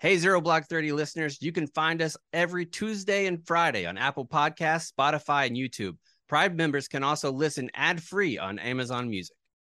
Hey, Zero Blog 30 listeners, you can find us every Tuesday and Friday on Apple Podcasts, Spotify, and YouTube. Pride members can also listen ad free on Amazon Music.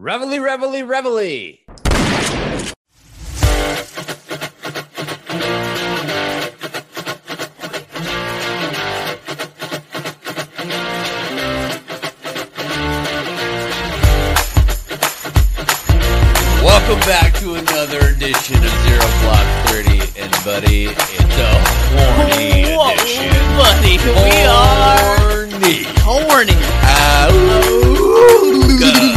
Reveille, reveille, reveille. Welcome back to another edition of Zero Blog 30. And, buddy, it's a horny Whoa, edition. buddy, we are Horny. horny. Bing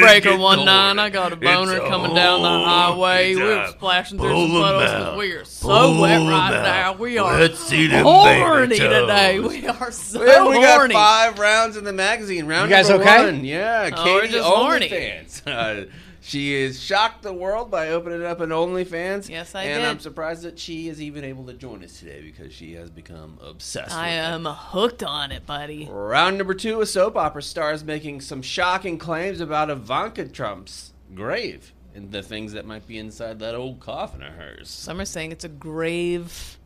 Breaker breaker one nine. I got a boner It's a coming down the highway. We're splashing through Pull some 'em puddles because we are so Pull wet 'em right now. We are Let's see them horny today. We are so Well, we got horny. five rounds in the magazine. Round You guys okay? one. Yeah, Oh, we're just horny. OnlyFans. Uh, She has shocked the world by opening up an OnlyFans. Yes, I and did. And I'm surprised that she is even able to join us today because she has become obsessed. I with it. am hooked on it, buddy. Round number two, a soap opera star is making some shocking claims about Ivanka Trump's grave and the things that might be inside that old coffin of hers. Some are saying it's a grave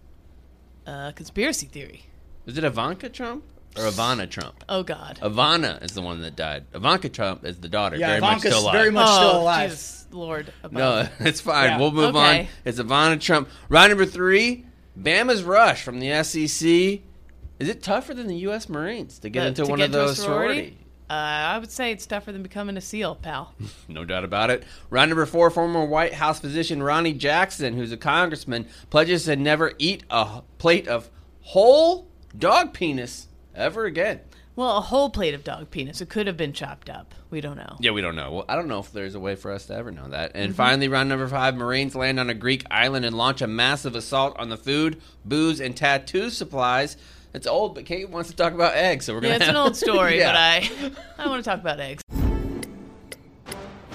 uh, conspiracy theory. Is it Ivanka Trump or Ivana Trump? Oh God. Ivana is the one that died. Ivanka Trump is the daughter. Yeah, very Ivanka's much still alive. very much oh, still alive. Jesus Lord. No, it's fine. Yeah. We'll move Okay. on. It's Ivana Trump. Round number three, Bama's Rush from the SEC. Is it tougher than the U.S. Marines to get Uh, into to one get of those sorority? sorority? Uh, I would say it's tougher than becoming a SEAL, pal. No doubt about it. Round number four, former White House physician Ronnie Jackson, who's a congressman, pledges to never eat a plate of whole dog penis ever again. Well, a whole plate of dog penis. It could have been chopped up. We don't know. Yeah, we don't know. Well, I don't know if there's a way for us to ever know that. Mm-hmm. And finally, round number five Marines land on a Greek island and launch a massive assault on the food, booze, and tattoo supplies. It's old, but Kate wants to talk about eggs, so we're gonna. it's an old story, Yeah. but I I want to talk about eggs.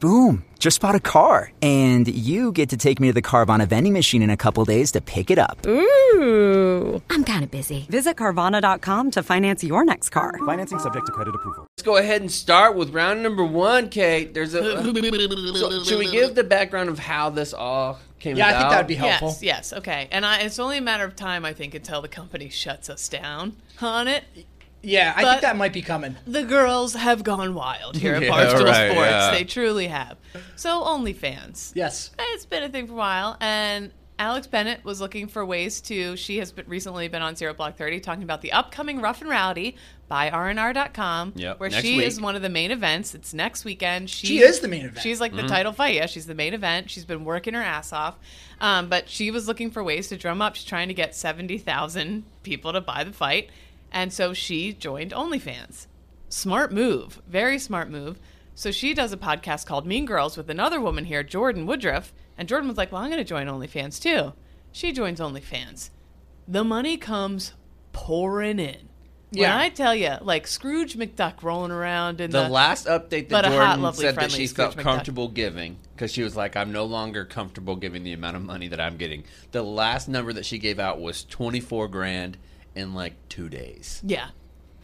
Boom. Just bought a car. And you get to take me to the Carvana vending machine in a couple days to pick it up. Ooh. I'm kind of busy. Visit Carvana.com to finance your next car. Financing subject to credit approval. Let's go ahead and start with round number one, Kate. There's a. so, should we give the background of how this all came about? Yeah, I think that'd be helpful. Yes, yes, okay. And I, it's only a matter of time, I think, until the company shuts us down on it. Yeah, I But- think that might be coming. The girls have gone wild here at Yeah, Barstool right, Sports. yeah. They truly have. So OnlyFans. Yes. It's been a thing for a while, and Alex Bennett was looking for ways to. She has been, recently been on Zero Blog Thirty talking about the upcoming Rough and Rowdy by RNR.com, Yep, where she week. is one of the main events. It's next weekend. She, She is the main event. She's like Mm-hmm. the title fight. Yeah, she's the main event. She's been working her ass off, um, but she was looking for ways to drum up. She's trying to get seventy thousand people to buy the fight, and so she joined OnlyFans. Smart move, very smart move. So she does a podcast called Mean Girls with another woman here, Jordan Woodruff. And Jordan was like, Well, I'm going to join OnlyFans too. She joins OnlyFans. The money comes pouring in. When Yeah. I tell you, like Scrooge McDuck rolling around in The the, last update that hot, Jordan lovely, said that she Scrooge felt McDuck. comfortable giving because she was like, I'm no longer comfortable giving the amount of money that I'm getting. The last number that she gave out was 24 grand in like two days. Yeah.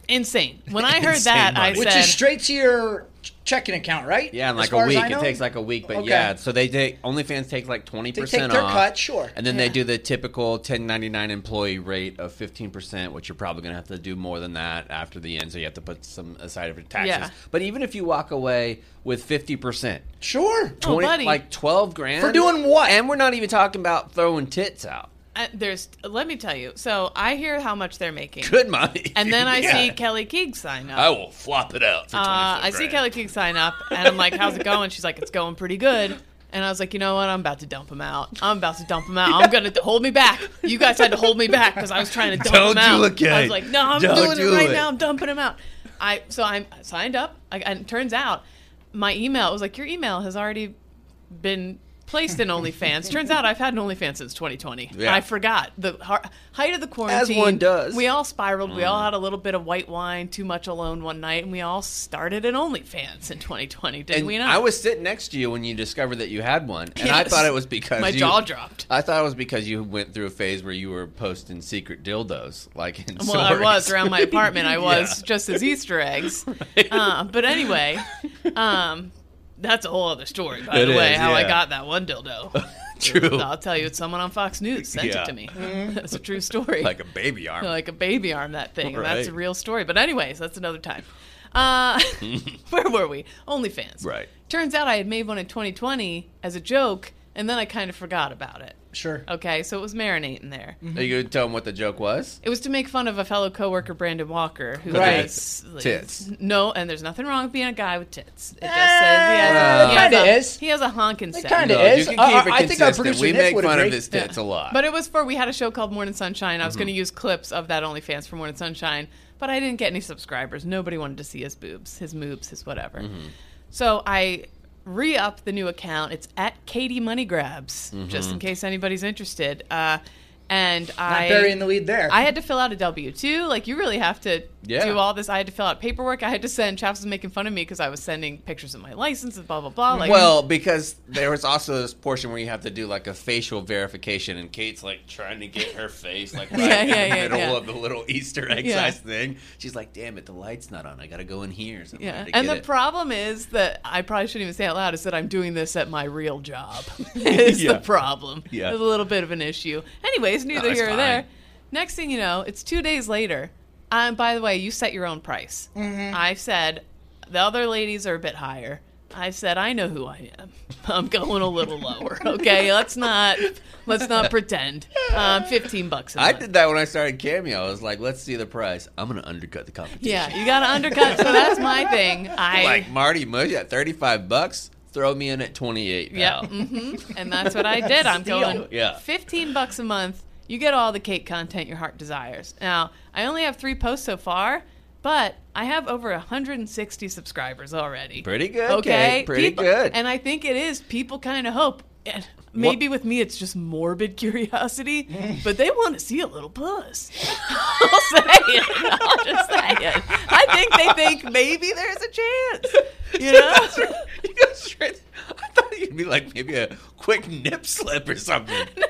Insane. When I heard Insane that, I money. Which is straight to your checking account, right? Yeah, in As like far a as week. I It know? takes like a week, but Okay. yeah. So they take OnlyFans take like twenty They percent take their off. cut, sure. And then they Yeah. do the typical 1099 employee rate of 15 percent, which you're probably gonna have to do more than that after the end. So you have to put some aside for taxes. Yeah. But even if you walk away with 50 percent, Sure. Oh, buddy. like 12 grand For doing what? And we're not even talking about throwing tits out. Uh, there's. Let me tell you. So I hear how much they're making, Good money. and then I Yeah. see Kelly Keeg sign up. I will flop it out. Uh, I see. Kelly Keeg sign up, and I'm like, "How's it going?" She's like, "It's going pretty good." And I was like, "You know what? I'm about to dump him out. I'm about to dump him out. I'm gonna hold me back. You guys had to hold me back because I was trying to dump Don't him out. do it, I was like, "No, I'm Don't doing do it right it. now. I'm dumping him out." I so I'm signed up, I, and it turns out my email it was like, "Your email has already been." Placed in OnlyFans. Turns out I've had an OnlyFans since 2020. Yeah. I forgot the har- height of the quarantine. As one does. We all spiraled. We all had a little bit of white wine, too much alone one night, and we all started an OnlyFans in 2020. Didn't And we know? I was sitting next to you when you discovered that you had one, and I thought it was because My you- jaw dropped. I thought it was because you went through a phase where you were posting secret dildos, like in Well, I was around my apartment. I was Yeah. just as Easter eggs. Uh, but anyway, um, that's a whole other story, by It the way, is, how I got that one dildo. True, I'll tell you, it's someone on Fox News sent Yeah. it to me. That's a true story. like a baby arm. like a baby arm that thing and that's a real story but anyways that's another time uh where were we onlyfans Right. turns out i had made one in 2020 as a joke and then i kind of forgot about it Sure. okay so it was marinating there Are you gonna tell them what the joke was? it was to make fun of a fellow coworker brandon walker who Right. has like, Tits. no and there's nothing wrong with being a guy with tits it just says he has, well, a, he has kinda a- is. he has a honking set kinda No, is. you can Uh, it I think our consistent. producer we Nick make would fun agree. of his tits a lot. But it was for we had a show called Morning Sunshine. I was Mm-hmm. going to use clips of that OnlyFans for Morning Sunshine, but I didn't get any subscribers. Nobody wanted to see his boobs, his moobs, his whatever. Mm-hmm. So I re-up the new account. It's at Katie Money Grabs, just Mm-hmm. in case anybody's interested. Uh, and Not I burying the lead there. I had to fill out a W two. Like you really have to Yeah. do all this. I had to fill out paperwork. I had to send. Chaps was making fun of me because I was sending pictures of my license and blah blah blah. Like well, because there was also this portion where you have to do like a facial verification, and Kate's like trying to get her face like right Yeah, in yeah, the yeah, middle of the little Easter egg size thing. She's like, "Damn it, the light's not on. I gotta go in here." So Yeah, to and the it. problem is that I probably shouldn't even say it out loud. Is that I'm doing this at my real job? is the problem? Yeah. There's a little bit of an issue. Anyways, neither it's here or there. Next thing you know, it's two days later. Um, by the way, you set your own price. Mm-hmm. I said the other ladies are a bit higher. I said I know who I am. I'm going a little lower. Okay, let's not let's not pretend. Um, Fifteen bucks. A I month. I did that when I started Cameo. I was like, "Let's see the price. I'm gonna undercut the competition." Yeah, you got to undercut. So that's my thing. I like Marty Mush at 35 bucks. Throw me in at 28. Yeah, pal. hmm and that's what I did. I'm Steal. going Yeah. 15 bucks a month. You get all the cake content your heart desires. Now, I only have three posts so far, but I have over 160 subscribers already. Pretty good, Okay. Pretty People- good. And I think it is. People kind of hope. Maybe with me, it's just morbid curiosity, but they want to see a little puss. I'll say it. I'll just say it. I think they think maybe there's a chance. You know? you go straight. I thought you'd be like maybe a quick nip slip or something. no,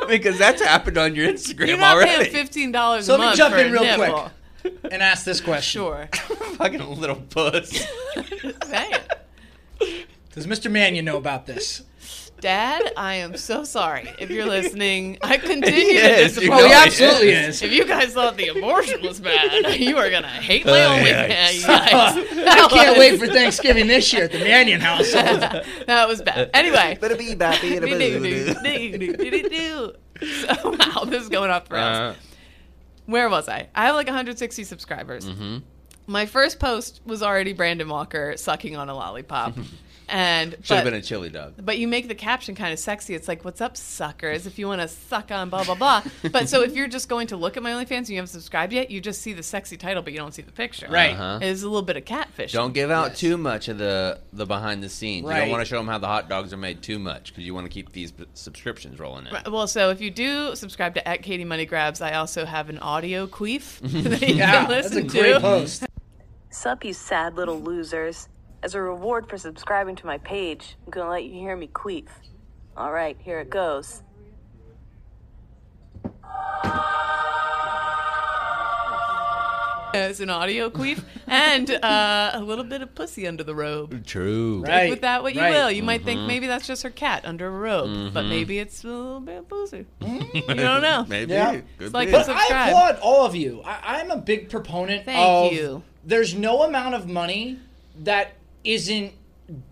no. Because that's happened on your Instagram You're not already. paying fifteen dollars So a let me jump in real nipple. quick. and ask this question. Sure. Fucking a little puss. Say it. Does Mr. Mannion know about this? Dad, I am so sorry if you're listening. I continue He to is, you disappoint. know Oh, he he absolutely is. is. If you guys thought the abortion was bad, you are gonna hate my Oh, OnlyFans. yikes. Yikes. I can't wait for Thanksgiving this year at the Mannion household. that was bad. Anyway. So, wow, this is going off the rails. Uh, Where was I? I have like 160 subscribers. Mm-hmm. My first post was already Brandon Walker sucking on a lollipop. And Should have been a chili dog. but you make the caption kind of sexy. It's like, "What's up, suckers?" If you want to suck on blah blah blah. but so if you're just going to look at my OnlyFans and you haven't subscribed yet, you just see the sexy title, but you don't see the picture. Right. Uh-huh. It's a little bit of catfish. Don't give out Yes. too much of the the behind the scenes. Right. You don't want to show them how the hot dogs are made too much because you want to keep these b- subscriptions rolling in. Right, Well, so if you do subscribe to at Katie Money Grabs, I also have an audio queef that you Yeah, can that's a listen great to. post. Sup, you sad little losers. As a reward for subscribing to my page, I'm gonna let you hear me queef. Alright, here it goes. As an audio queef and uh, a little bit of pussy under the robe. True. Right. With that what you right. will. You might Mm-hmm. think maybe that's just her cat under a robe, but maybe it's a little bit of pussy. you don't know. Maybe. Yeah. Could It's like be. this- But I Subscribe. applaud all of you. I, I'm a big proponent Thank of you. there's no amount of money that isn't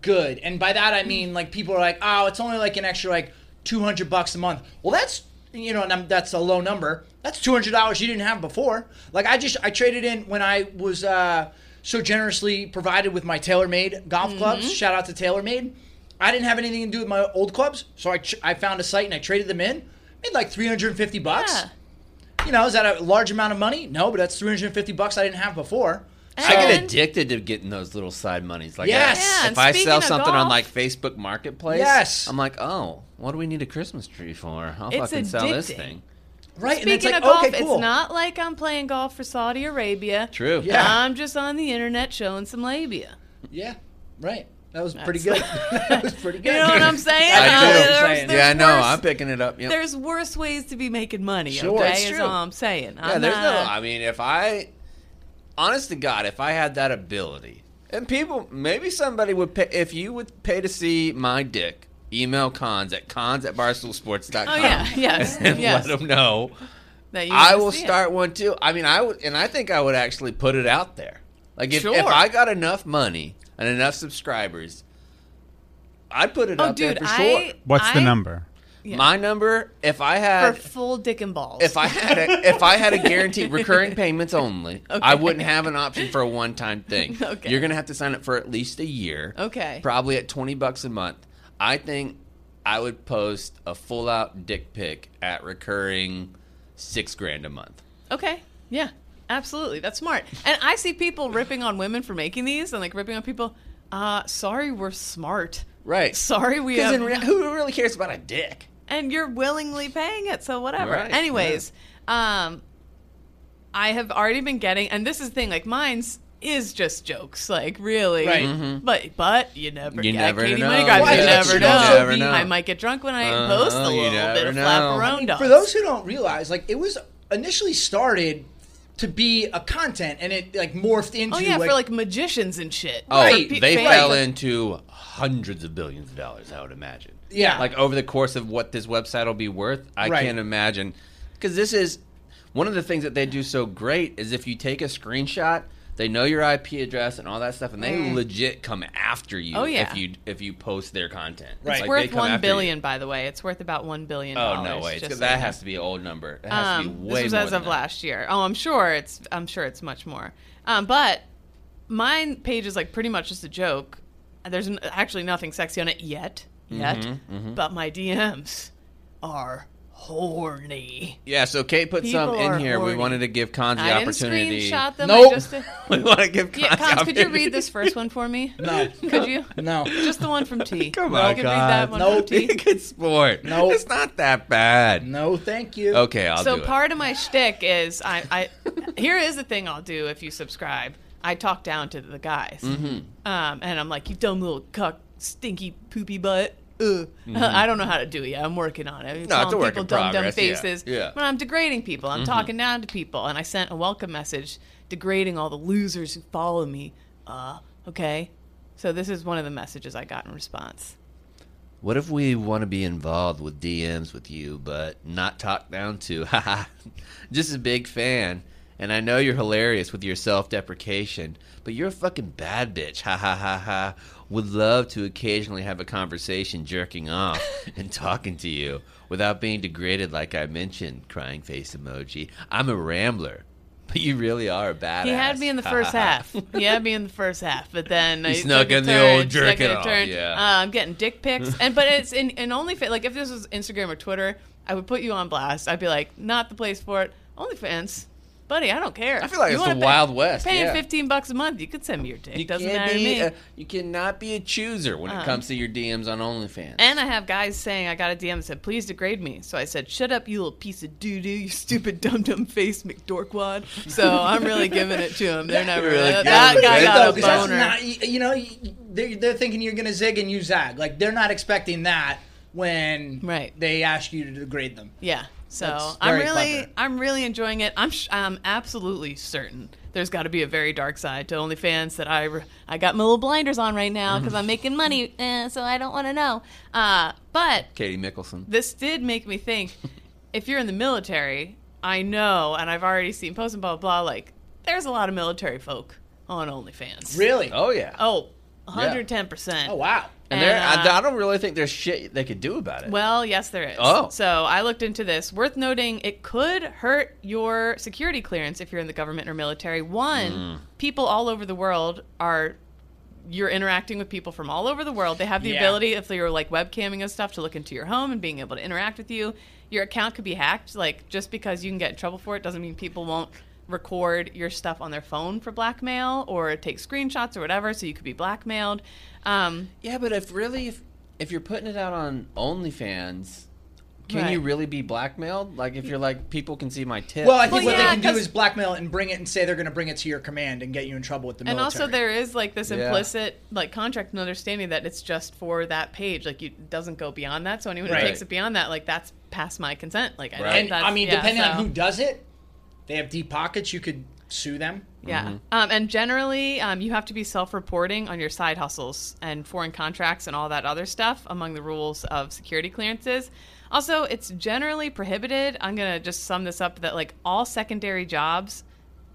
good. And by that I mean like people are like, oh, it's only like an extra like 200 bucks a month. Well, that's you know, and I'm, that's a low number. That's two hundred dollars you didn't have before. Like I just I traded in when I was uh, so generously provided with my TaylorMade golf Mm-hmm. clubs. Shout out to TaylorMade. I didn't have anything to do with my old clubs, so I ch- I found a site and I traded them in. Made like three hundred and fifty bucks. Yeah. You know, is that a large amount of money? No, but that's three hundred and fifty bucks I didn't have before. I get addicted to getting those little side monies. Like, Yes. I- Yeah, if I sell of something on like Facebook Marketplace, Yes. I'm like, oh, what do we need a Christmas tree for? I'll It's fucking sell this thing. Right? Speaking and it's like, of golf, okay, cool. it's not like I'm playing golf for Saudi Arabia. True. Yeah. I'm just on the internet showing some labia. Yeah, right. That was pretty That's- good. that was pretty good. You know what I'm saying? I do Uh, know what you're there's- saying. there's yeah, I know. I'm picking it up. Yep. There's worse ways to be making money. Sure, okay, it's is true. all I'm saying. Yeah, I'm there's no. I mean, if I, honest to God, if I had that ability, and people, maybe somebody would pay, if you would pay to see my dick, email cons at cons at barstoolsports.com. Oh yeah, yes, And yes. let them know. that you I will see it. start one too. I mean, I would, and I think I would actually put it out there. Like if, if I got enough money and enough subscribers, I'd put it Oh, out dude, there for sure. I What's the number? Yeah. My number, if I had for full dick and balls. if I had a, if I had a guaranteed recurring payments only, I wouldn't have an option for a one time thing. Okay. You're gonna have to sign up for at least a year. Okay. Probably at twenty bucks a month. I think I would post a full out dick pic at recurring six grand a month. Okay. Yeah. Absolutely. That's smart. And I see people ripping on women for making these and like ripping on people. Uh, sorry, we're smart. Right. Sorry, we Because have. rea- who really cares about a dick? And you're willingly paying it, so whatever. Right, Anyways, um, I have already been getting, and this is the thing, like mine's is just jokes, like really. Right. But but you never Mm-hmm. You get never Katie know. Money Well, you I never should know. also Never know. I might get drunk when I Uh-huh, post a little never bit of know. dogs. For those who don't realize, like it was initially started to be a content, and it like morphed into Oh yeah, for like magicians and shit. Oh, For pe- they fans. fell into hundreds of billions of dollars. I would imagine. Yeah. like over the course of what this website will be worth, I Right. can't imagine. Because this is one of the things that they do so great is if you take a screenshot, they know your IP address and all that stuff, and they legit come after you. Oh, yeah. if you if you post their content, Right. It's Like, they worth come one after you. billion, by the way. It's worth about one billion. Oh no way! It's, so that has to be an old number. It has to Um, be way this was more as of that. last year. Oh, I'm sure it's. I'm sure it's much more. Um, but my page is like pretty much just a joke. There's actually nothing sexy on it yet, yet. Mm-hmm, But my DMs are horny. Yeah, so Kate put People some in are here. We wanted to give Cons the I didn't opportunity. screenshot them. Nope. I just, we want to give Cons yeah, the Cons, could you read this first one for me? no, Could you? no. Just the one from T. Come You on, could read that one Nope. from T. Be a good sport. Nope. it's not that bad. No, thank you. Okay, I'll so do it. part of my shtick is I, I here is the thing I'll do if you subscribe. I talk down to the guys, Mm-hmm. um, and I'm like, "You dumb little cuck, stinky poopy butt." Ugh. I don't know how to do it yet. I'm working on it. I'm Mm-hmm. No, it's a work people in dumb, dumb progress, yeah. faces. Yeah. Mm-hmm. But I'm degrading people. I'm talking down to people, and I sent a welcome message degrading all the losers who follow me. Uh, okay. So this is one of the messages I got in response. What if we want to be involved with DMs with you, but not talked down to? Haha. Just a big fan. And I know you're hilarious with your self deprecation, but you're a fucking bad bitch. Ha ha ha ha. Would love to occasionally have a conversation jerking off and talking to you without being degraded, like I mentioned. Crying face emoji. I'm a rambler, but you really are a badass. He had me in the first half. He had me in the first half, but then I snuck in the turn, old snuck jerking in a off, yeah. Uh, I'm getting dick pics, and but it's in in OnlyFans. Like if this was Instagram or Twitter, I would put you on blast. I'd be like, not the place for it. OnlyFans, buddy, I don't care. I feel like You it's the wanna pay- Wild West, Paying yeah. fifteen bucks a month, you could send me your dick. You Doesn't can't matter to me. A, you cannot be a chooser when it Uh. comes to your DMs on OnlyFans. and I have guys saying I got a DM that said, "Please degrade me." So I said, "Shut up, you little piece of doo doo, you stupid dum dum face McDorkwad." So I'm really giving it to them. They're never Really that, that guy to got a boner. not, you know, they're, they're thinking you're gonna zig and you zag. Like they're not expecting that when Right. they ask you to degrade them. Yeah. So I'm really, clever. I'm really enjoying it. I'm, sh- I'm absolutely certain there's got to be a very dark side to OnlyFans that I, re- I got my little blinders on right now because I'm making money, eh, so I don't want to know. Uh, but Katie Mickelson. this did make me think: if you're in the military, I know, and I've already seen posts and blah blah blah. Like, there's a lot of military folk on OnlyFans. Really? Oh yeah. Oh, 110%. Oh wow. And, there, And, uh, I, I don't really think there's shit they could do about it. Well, yes, there is. Oh. So I looked into this. Worth noting, it could hurt your security clearance if you're in the government or military. One, Mm. people all over the world are. You're interacting with people from all over the world. They have the Yeah. ability, if you're like webcamming and stuff, to look into your home and being able to interact with you. Your account could be hacked. Like, just because you can get in trouble for it doesn't mean people won't record your stuff on their phone for blackmail or take screenshots or whatever, so you could be blackmailed. Um, yeah, but if really, if, if you're putting it out on OnlyFans, can Right. you really be blackmailed? Like, if you're like, people can see my tits. Well, I think Well, what yeah, they can do 'cause- is blackmail it and bring it and say they're going to bring it to your command and get you in trouble with the and also there is like this Yeah. implicit like contract and understanding that it's just for that page like you it doesn't go beyond that so anyone Right. who takes it beyond that like that's past my consent like I, Right. and that's, I mean, yeah, depending on who does it, they have deep pockets. You could sue them. yeah Mm-hmm. um, and generally um, you have to be self-reporting on your side hustles and foreign contracts and all that other stuff among the rules of security clearances also it's generally prohibited i'm going to just sum this up that like all secondary jobs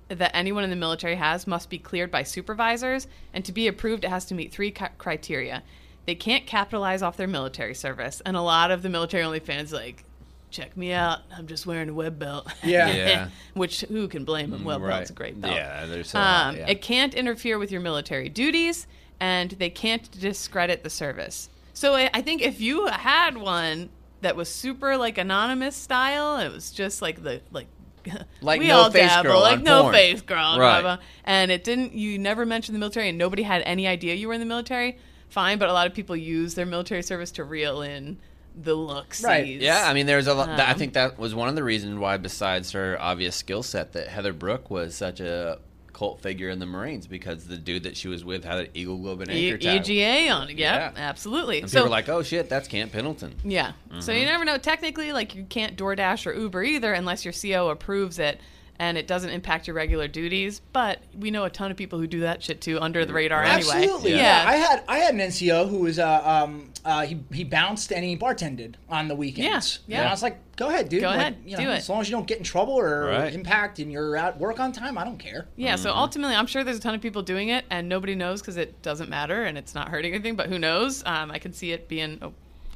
that anyone in the military has must be cleared by supervisors, and to be approved, it has to meet three ca- criteria. They can't capitalize off their military service, and a lot of the military only fans like, check me out, I'm just wearing a web belt. Yeah. Yeah. Which who can blame them? Web belt's a great belt. Yeah, they're so Um, yeah. It can't interfere with your military duties, and they can't discredit the service. So I I think if you had one that was super like anonymous style, it was just like the like. Like we no all face dabble, girl like no porn. face girl, Right. blah, blah. and it didn't. You never mentioned the military, and nobody had any idea you were in the military. Fine, but a lot of people use their military service to reel in the looks. Right. Yeah, I mean, there's a lot. I Um, think that was one of the reasons why, besides her obvious skill set, that Heather Brooke was such a cult figure in the Marines because the dude that she was with had an Eagle Globe and E- Anchor tattoo. EGA on it. Yeah, Yeah. absolutely. And so people were like, "Oh shit, that's Camp Pendleton." Yeah. So Mm-hmm. you never know. Technically, like you can't DoorDash or Uber either unless your CO approves it and it doesn't impact your regular duties. But we know a ton of people who do that shit too under the radar anyway. Absolutely. Yeah. Yeah. I had I had an NCO who was uh, um uh, he he bounced and he bartended on the weekends. Yeah, yeah. And I was like, go ahead, dude. Go Like, ahead, you do it. As long as you don't get in trouble or Right. impact and you're at work on time, I don't care. Yeah, so Mm-hmm. ultimately, I'm sure there's a ton of people doing it, and nobody knows because it doesn't matter and it's not hurting anything. But who knows? Um, I can see it being a,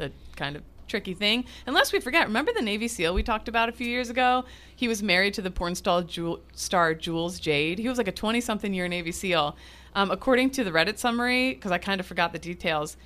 a kind of tricky thing. Unless we forget, remember the Navy SEAL we talked about a few years ago? He was married to the porn star, Jewel, star Jules Jade. He was like a 20 something year Navy SEAL. Um, according to the Reddit summary, because I kind of forgot the details,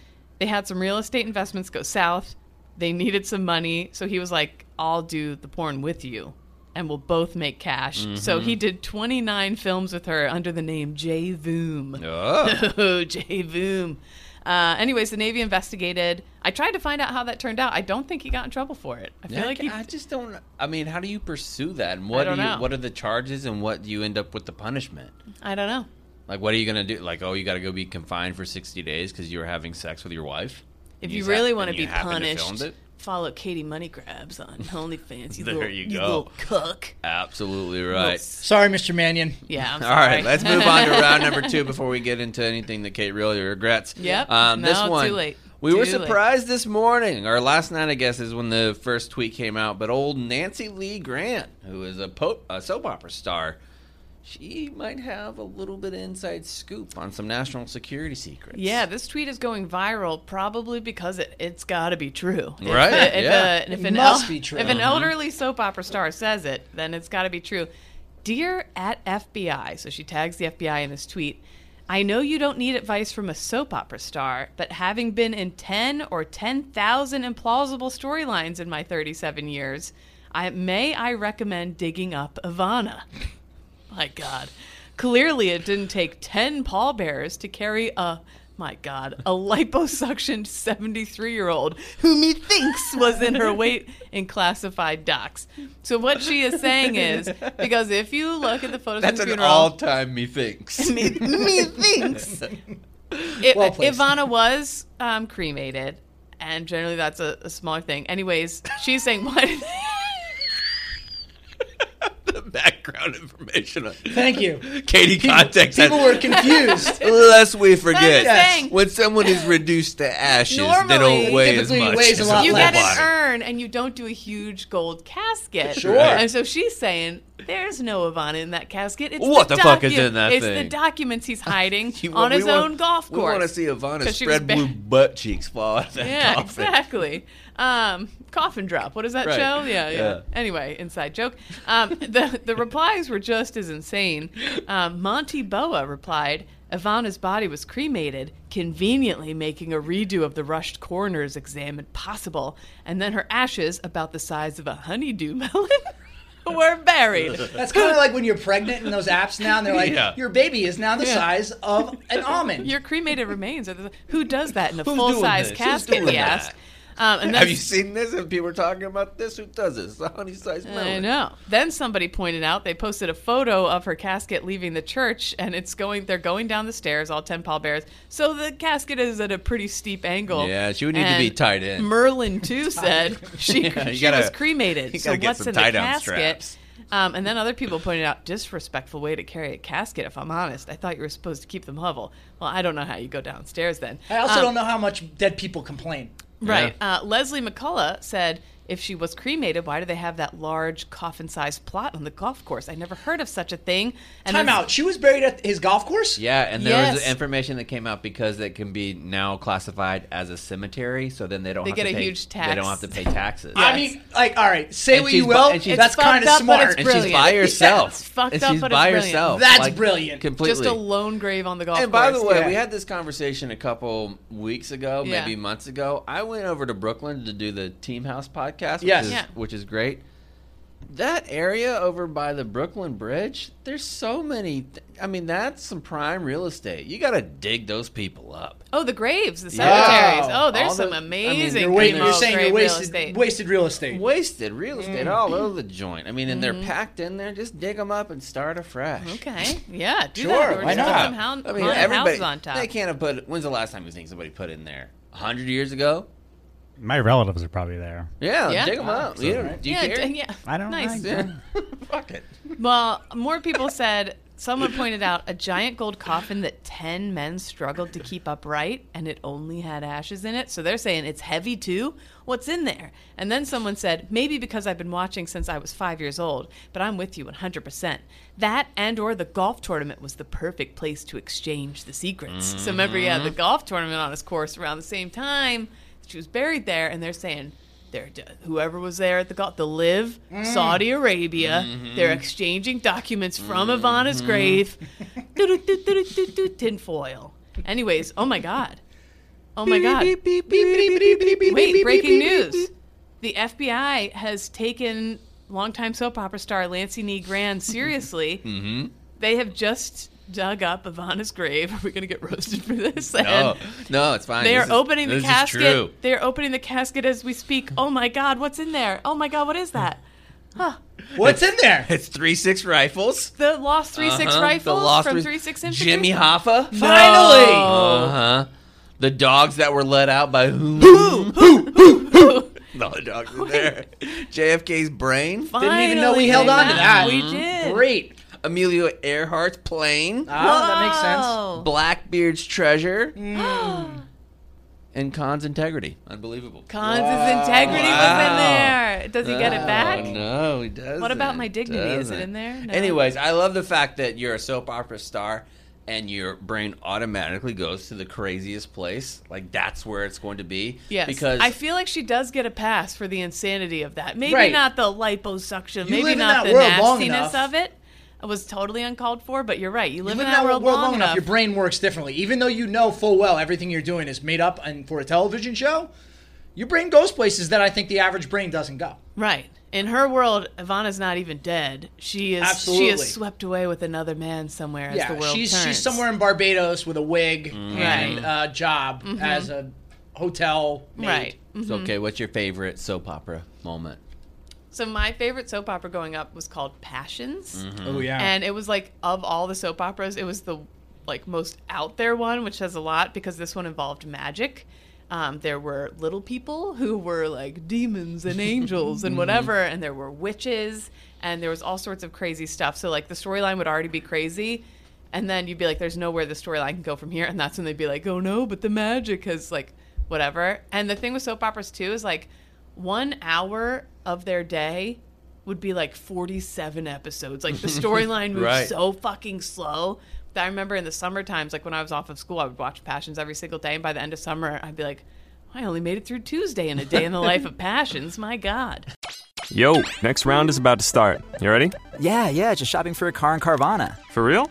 they had some real estate investments go south. They needed some money, so he was like, "I'll do the porn with you." and we'll both make cash. So Mm-hmm. he did 29 films with her under the name Jay Voom. Oh. Oh, Jay Voom. Uh, anyways, the Navy investigated. I tried to find out how that turned out. I don't think he got in trouble for it. I feel Yeah, like he. I just don't. I mean, how do you pursue that? And what do you? know. What are the charges? And what do you end up with the punishment? I don't know. Like, what are you gonna do? Like, oh, you got to go be confined for sixty days because you were having sex with your wife. If And you really want to be you punished? Follow Katie Money Grabs on OnlyFans. You There little, you you go. little cuck. Absolutely right. Sorry, Mr. Mannion. Yeah. I'm All right, let's move on to round number two before we get into anything that Kate really regrets. Yep. Um, this No, too one, late. we were Too late. surprised this morning, or last night, I guess, is when the first tweet came out. But old Nancy Lee Grahn, who is a, po- a soap opera star, she might have a little bit of inside scoop on some national security secrets. Yeah, this tweet is going viral probably because it, it's got to be true. Right, If, yeah. a- if It an must be true. If an mm-hmm. elderly soap opera star says it, then it's got to be true. Dear at FBI, so she tags the FBI in this tweet. I know you don't need advice from a soap opera star, but having been in 10 or 10,000 implausible storylines in my 37 years, I may I recommend digging up Ivana. My God. Clearly, it didn't take 10 pallbearers to carry a, my God, a liposuctioned 73 year old whom methinks was in her weight in classified docs. So, what she is saying is because if you look at the photos That's from the an funeral, all-time methinks. me, me thinks. It, Well. Ivana was um, cremated, and generally that's a, a smaller thing. Anyways, she's saying, what? the background information. on- Thank you. Katie contacts People us. were confused. Lest we forget, That's the thing. when someone is reduced to ashes, they Normally- don't weigh as much. weighs a lot you full get an urn and you don't do a huge gold casket. Sure. And so she's saying There's no Ivana in that casket. It's What the fuck is in that it's thing? the documents he's hiding You- on his want- own golf course. We want to see Ivana 'Cause she was spread ba- blue butt cheeks fall out of that Yeah, coffin. exactly. Um, coffin drop. What is that Right. show? Yeah, yeah, Yeah. Anyway, inside joke. Um, the the replies were just as insane. Um, Monty Boa replied, "Ivana's body was cremated, conveniently making a redo of the rushed coroner's exam impossible, and then her ashes, about the size of a honeydew melon." Were buried. That's kind of like when you're pregnant in those apps now, and they're like, Yeah. your baby is now the Yeah. size of an almond. Your cremated remains are the. Who does that in a Who's full doing size this? Casket? doing He that? asked. Um, and Have you seen this? And people are talking about this. Who does this? The honey sized melon. I know. Then somebody pointed out they posted a photo of her casket leaving the church, and it's going. They're going down the stairs, all ten pallbearers. So the casket is at a pretty steep angle. Yeah, she would need to be tied in. Merlin too said she, Yeah, she gotta- was cremated. you So gotta what's in the tie-down casket? Um, and then other people pointed out disrespectful way to carry a casket. If I'm honest, I thought you were supposed to keep them level. Well, I don't know how you go downstairs then. I also Um, don't know how much dead people complain. Right. Uh, Leslie McCullough said, if she was cremated, why do they have that large coffin-sized plot on the golf course? I never heard of such a thing. And Time then- out. She was buried at his golf course? Yeah, and there was information that came out because it can be now classified as a cemetery, so then they don't They have get to a pay, huge They don't have to pay taxes. I mean, like, all right, say And what you will. and she's- That's kind of up, but smart. it's and she's brilliant. by Yeah, herself. it's fucked and up, she's but by it's brilliant. herself. That's like, brilliant. Completely. just a lone grave on the golf course. and course. by the way, yeah. we had this conversation a couple weeks ago, Yeah. maybe months ago. I went over to Brooklyn to do the Team House podcast, which, Yes. is, Yeah. which is great. That area over by the Brooklyn Bridge, there's so many. Th- I mean, that's some prime real estate. You got to dig those people up. oh, the graves, the Yeah. cemeteries. Oh, there's All the- some I mean, amazing. You're, wait, you're saying you're real wasted, estate. wasted real estate. Wasted real estate Mm. all over the joint. I mean, and they're packed in there. Just dig them up and start afresh. Mm-hmm. Okay, yeah, do Sure, that. Or why just put not? some hound, I mean, haunted everybody. houses on top. They can't have put. When's the last time you think somebody put in there? A hundred years ago? My relatives are probably there. Yeah, Yeah. dig them up. so, You- right. Do you yeah, care? d- yeah. I don't know. Nice. I- Yeah. Fuck it. Well, more people said someone pointed out a giant gold coffin that 10 men struggled to keep upright and it only had ashes in it. So they're saying it's heavy too. What's in there? And then someone said, maybe because I've been watching since I was 5 years old, but I'm with you 100%. That and or the golf tournament was the perfect place to exchange the secrets. Mm-hmm. So remember he had the golf tournament on his course around the same time. She was buried there and they're saying they're whoever was there at the golf, the live Saudi Arabia. They're exchanging documents from Ivana's grave. Tinfoil. Anyways, oh my god, oh my god. Wait, breaking news: the FBI has taken longtime soap opera star Lancey Nee Grand seriously. mm-hmm. They have just dug up Ivana's grave. Are we going to get roasted for this? No, And- no, it's fine. they This are is- opening the this is casket. true. They are opening the casket as we speak. Oh my God, what's in there? Oh my God, what is that? Huh. What's in there? It's three six rifles. The Lost Three Six Uh-huh, rifles the Lost from Three- Three Six Infantry. Jimmy Hoffa. Finally! Uh huh. The dogs that were let out by whom? Who? Who? Who? No, the dogs in there. JFK's brain. Didn't even know we held on to that. We did. Great. Amelia Earhart's plane. Ah, that makes sense. Oh. Blackbeard's treasure. and Khan's integrity. Unbelievable. Khan's integrity was in Wow. there. Does he get it Oh, back? No, he doesn't. What about my dignity? Is it Doesn't. in there? No. Anyways, I love the fact that you're a soap opera star and your brain automatically goes to the craziest place. Like that's where it's going to be. Yes, Because I feel like she does get a pass for the insanity of that. Maybe Right. not the liposuction, You maybe live in not that the world long nastiness enough. of it. It was totally uncalled for, but you're right. You live, You in that, world, long, enough. your brain works differently. Even though you know full well everything you're doing is made up and for a television show, your brain goes places that I think the average brain doesn't go. Right. In her world, Ivana's not even dead. She is Absolutely. she is swept away with another man somewhere as the yeah, world she's turns. she's somewhere in Barbados with a wig Mm-hmm. and a job as a hotel maid. Right. It's okay. What's your favorite soap opera moment? So my favorite soap opera going up was called Passions. Oh yeah. And it was like of all the soap operas, it was the like most out there one, which says a lot because this one involved magic. Um, there were little people who were like demons and angels and whatever, and there were witches, and there was all sorts of crazy stuff. So like the storyline would already be crazy, and then you'd be like, "There's nowhere the storyline can go from here," and that's when they'd be like, "Oh no, but the magic has like whatever." And the thing with soap operas too is like one hour of their day would be like 47 episodes. Like the storyline moves Right. so fucking slow. That I remember in the summer times, like when I was off of school, I would watch Passions every single day. And by the end of summer, I'd be like, I only made it through Tuesday in a day in the life of Passions. My God. Yo, next round is about to start. You ready? Yeah, yeah, just shopping for a car in Carvana. For real?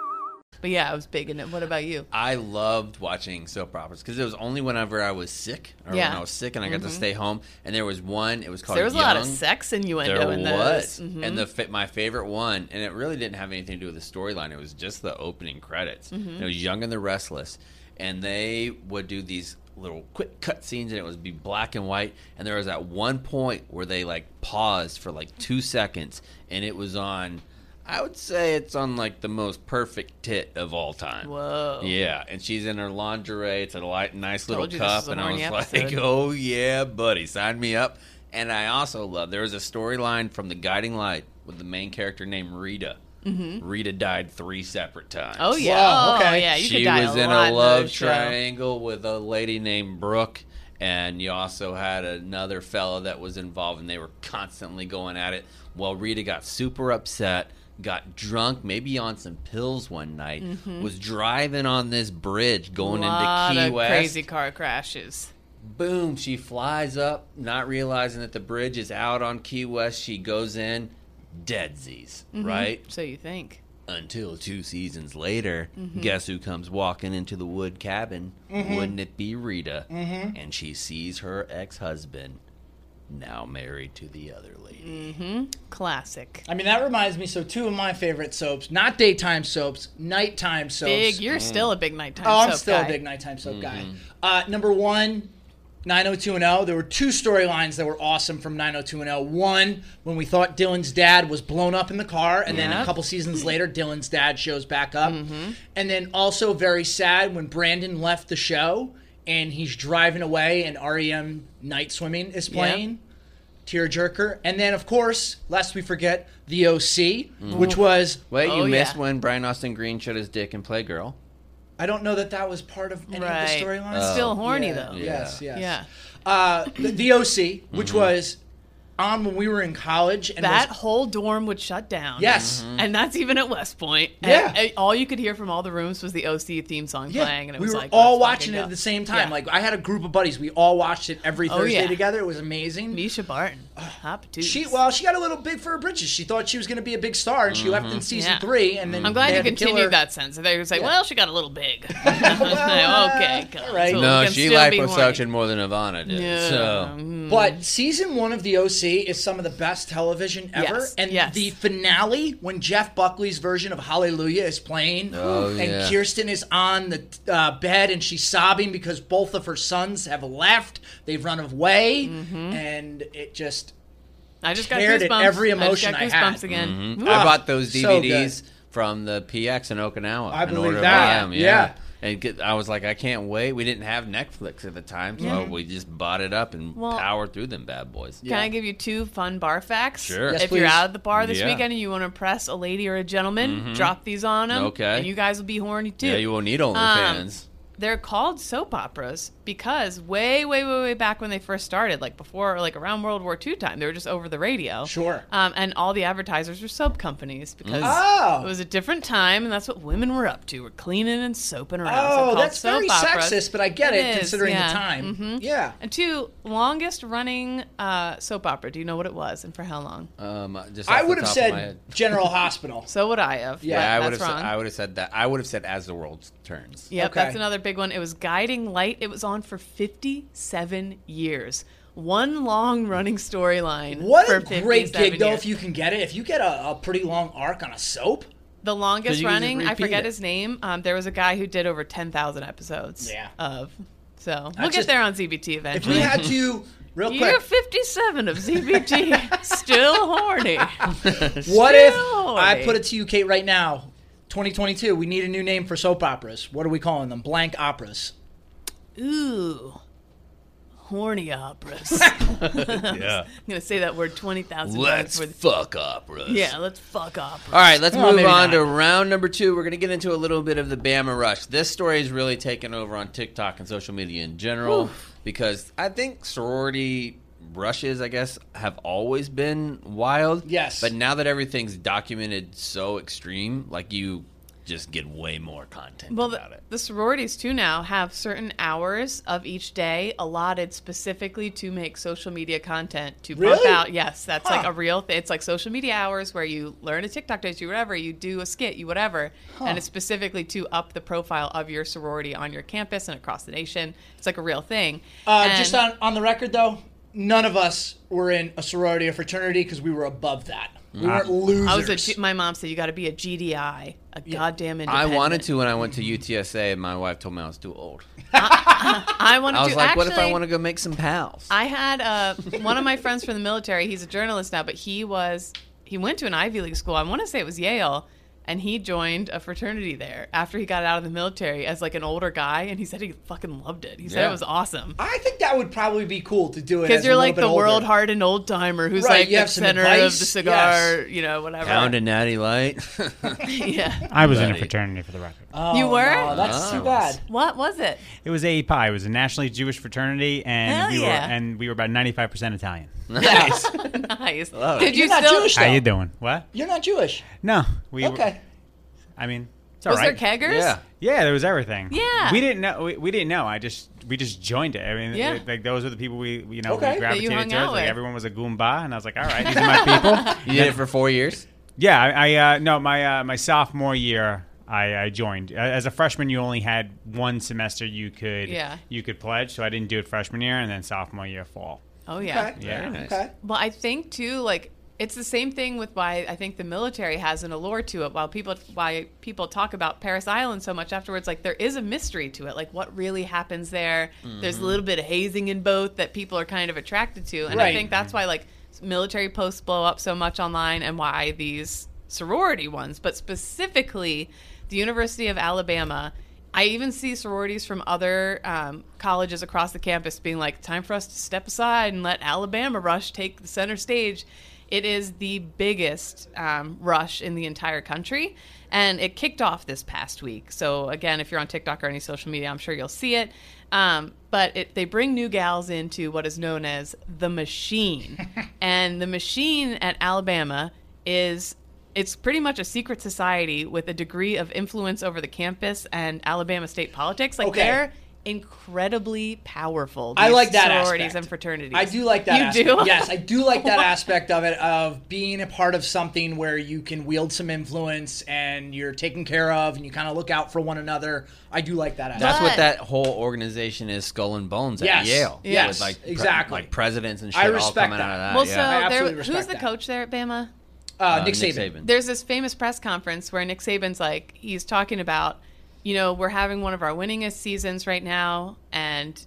But yeah, I was big in it. What about you? I loved watching soap operas because it was only whenever I was sick or Yeah. when I was sick and I got to stay home. And there was one. It was called. There was a lot of sex innuendo There in was, those. Mhm. and the my favorite one, and it really didn't have anything to do with the storyline. It was just the opening credits. Mhm. It was Young and the Restless, and they would do these little quick cut scenes, and it would be black and white. And there was at one point where they like paused for like two seconds, and it was on. I would say it's on like the most perfect tit of all time. Whoa. Yeah, and she's in her lingerie. It's a light, nice little Told you this cup, and I was horny like, "Oh yeah, buddy, sign me up." And I also love there was a storyline from The Guiding Light with the main character named Rita. Mhm. Rita died three separate times. Oh, yeah. Wow, Oh, okay. yeah, you she was a in a love those show. triangle with a lady named Brooke, and you also had another fella that was involved, and they were constantly going at it. Well, Rita got super upset, got drunk, maybe on some pills one night, Mhm. was driving on this bridge going into Key West. crazy car crashes. Boom, she flies up, not realizing that the bridge is out on Key West. She goes in, deadsies, Mhm. right? So you think. Until two seasons later, Mhm. guess who comes walking into the wood cabin? Mhm. Wouldn't it be Rita? Mhm. And she sees her ex husband, now married to the other lady. Mm-hmm. Classic. I mean, that reminds me. So, two of my favorite soaps, not daytime soaps, nighttime soaps. Big. You're still a big nighttime Oh, I'm soap still guy. a big nighttime soap guy. Mhm. Uh, number one, 90210. There were two storylines that were awesome from 90210. One, when we thought Dylan's dad was blown up in the car, and then a couple seasons later, Dylan's dad shows back up. Mm-hmm. And then also very sad when Brandon left the show and he's driving away and REM Night Swimming is playing. Tearjerker. And then, of course, lest we forget, The OC, which was. Wait, you Oh, missed yeah. when Brian Austin Green showed his dick in Playgirl. I don't know that that was part of any Right. of the storylines. Still Oh. horny Yeah, though. Yes, yes. Yeah. Uh, the, the OC, which Mm-hmm. was on when we were in college, and that was, whole dorm would shut down. Yes. Mm-hmm. And that's even at West Point. Yeah. and all you could hear from all the rooms was the OC theme song yeah, playing, and it we was were like all watching it go. at the same time. Yeah. Like I had a group of buddies, we all watched it every Oh, Thursday yeah. together. It was amazing. Misha Barton, hot patooties. She well, she got a little big for her britches. She thought she was going to be a big star, and she left Mm-hmm. in season Yeah. three. And then I'm glad they you had to kill continued her. that sense. They were like, Yeah. well, she got a little big. okay, God. all right. So no, she still be liposuction more than Ivana did. Yeah. So Mm. But season one of the OC is some of the best television ever, Yes, and yes. the finale when Jeff Buckley's version of Hallelujah is playing, Oh, and yeah. Kirsten is on the uh, bed and she's sobbing because both of her sons have left, they've run away, Mm-hmm. and it just I just got teared goosebumps. at every I just emotion got I goosebumps had. again. Mhm. Ooh. I bought those so DVDs from the PX in Okinawa. I in believe order that. buy 'em, Yeah. Yeah. And get, I was like, I can't wait. We didn't have Netflix at the time, so Yeah. we just bought it up and Well- powered through them bad boys. Can I give you two fun bar facts? Sure. Yes, if you're out at the bar this Yeah. weekend and you want to impress a lady or a gentleman, drop these on them. Okay. And you guys will be horny too. Yeah, you won't need Um, OnlyFans. they're called soap operas because way, way, way, way back when they first started, like before, like around World War II time, they were just over the radio. Sure. Um, and all the advertisers were soap companies because Oh. it was a different time, and that's what women were up to. We're cleaning and soaping around. Oh, called that's soap very operas. sexist, but I get it considering yeah. the time. Mhm. Yeah. And two, longest running uh, soap opera. Do you know what it was and for how long? Um, just I would have top of my said. General Hospital. So would I have. Yeah, Yeah, I would that's have. Said. I would have said that. I would have said as the world turns. Yep, Okay. that's another big one. It was Guiding Light. It was on for 57 years. One long running storyline. What for a great 57 gig, though, if you can get it. If you get a, a pretty long arc on a soap. the longest you can just running, I forget it. his name. Um, there was a guy who did over 10,000 episodes Yeah. of. So we'll That's get just- there on ZBT eventually. If we had to, real quick Year quick, 57 of ZBT. Still horny. what Still if horny. I put it to you, Kate, right now? 2022. We need a new name for soap operas. What are we calling them? Blank operas. Ooh. Horny operas. Yeah. I'm going to say that word 20,000 times. Let's the- fuck operas. Yeah, let's fuck operas. All right, let's Oh, move on not. to round number two. We're going to get into a little bit of the Bama Rush. This story is really taken over on TikTok and social media in general because I think sorority rushes, I guess, have always been wild. Yes. But now that everything's documented so extreme, like you just get way more content Well, the, about it. the sororities too now have certain hours of each day allotted specifically to make social media content to pump Really? out. Yes, that's like a real thing. It's like social media hours where you learn a TikTok dance, you whatever, you do a skit, you whatever, and it's specifically to up the profile of your sorority on your campus and across the nation. It's like a real thing. Uh, And- just on, on the record, though, none of us were in a sorority or fraternity because we were above that. We weren't losers. I was a G- my mom said you got to be a GDI, a goddamn I independent. wanted to when I went to UTSA, and my wife told me I was too old. I wanted I was to. like, what if I Actually, want to go make some pals? I had uh, one of my friends from the military. He's a journalist now, but he was he went to an Ivy League school. I want to say it was Yale, and he joined a fraternity there after he got out of the military as like an older guy, and he said he fucking loved it. He said Yeah. it was awesome I think that would probably be cool to do it because you're a like little the world hardened old timer who's Right, like the center advice, of the cigar, yes. you know, whatever. Pound a natty light. yeah. I was in a fraternity for the record. Oh, You were? no, that's Oh. too bad. What was it? It was AEPI. It was a nationally Jewish fraternity, and Hell we yeah. were and we were about ninety five percent Italian. nice. nice. love. Did you You're not still? Jewish, How you doing? What? You're not Jewish. No, we. were- Okay. I mean, it's all Was right. there keggers? Yeah. Yeah, there was everything. Yeah. we didn't know. We, we didn't know. I just we just joined it. I mean, Yeah. it- like those were the people we you know Okay. we That you gravitated towards. Like with. everyone was a goomba, and I was like, all right, these are my people. You did it for four years? Yeah, I, I uh, no my uh, my sophomore year. I, I joined Uh, as a freshman. You only had one semester you could Yeah. you could pledge, so I didn't do it freshman year, and then sophomore year fall. Oh yeah. Okay. Yeah. Nice. Okay. Well, I think too, like it's the same thing with why I think the military has an allure to it. While people why people talk about Parris Island so much afterwards, like there is a mystery to it. Like what really happens there? There's a little bit of hazing in both that people are kind of attracted to, and I think that's why like military posts blow up so much online, and why these sorority ones, but specifically the University of Alabama. I even see sororities from other um, colleges across the campus being like, time for us to step aside and let Alabama Rush take the center stage. It is the biggest um, rush in the entire country. And it kicked off this past week. So, again, if you're on TikTok or any social media, I'm sure you'll see it. Um, but it, they bring new gals into what is known as the machine. and the machine at Alabama is it's pretty much a secret society with a degree of influence over the campus and Alabama state politics. Like Okay. they're incredibly powerful. I like that sororities aspect. and fraternities. I do like that. You aspect. do? Yes, I do like that aspect of it of being a part of something where you can wield some influence and you're taken care of and you kind of look out for one another. I do like that aspect. That's But- what that whole organization is, Skull and Bones at Yes. Yale. Yes, With like pre- exactly. like presidents and shit I all respect coming that. out of that. Well, yeah. so I there, absolutely who's the that. coach there at Bama? uh, Uh, Nick, Saban. There's this famous press conference where Nick Saban's like, he's talking about, you know, we're having one of our winningest seasons right now, and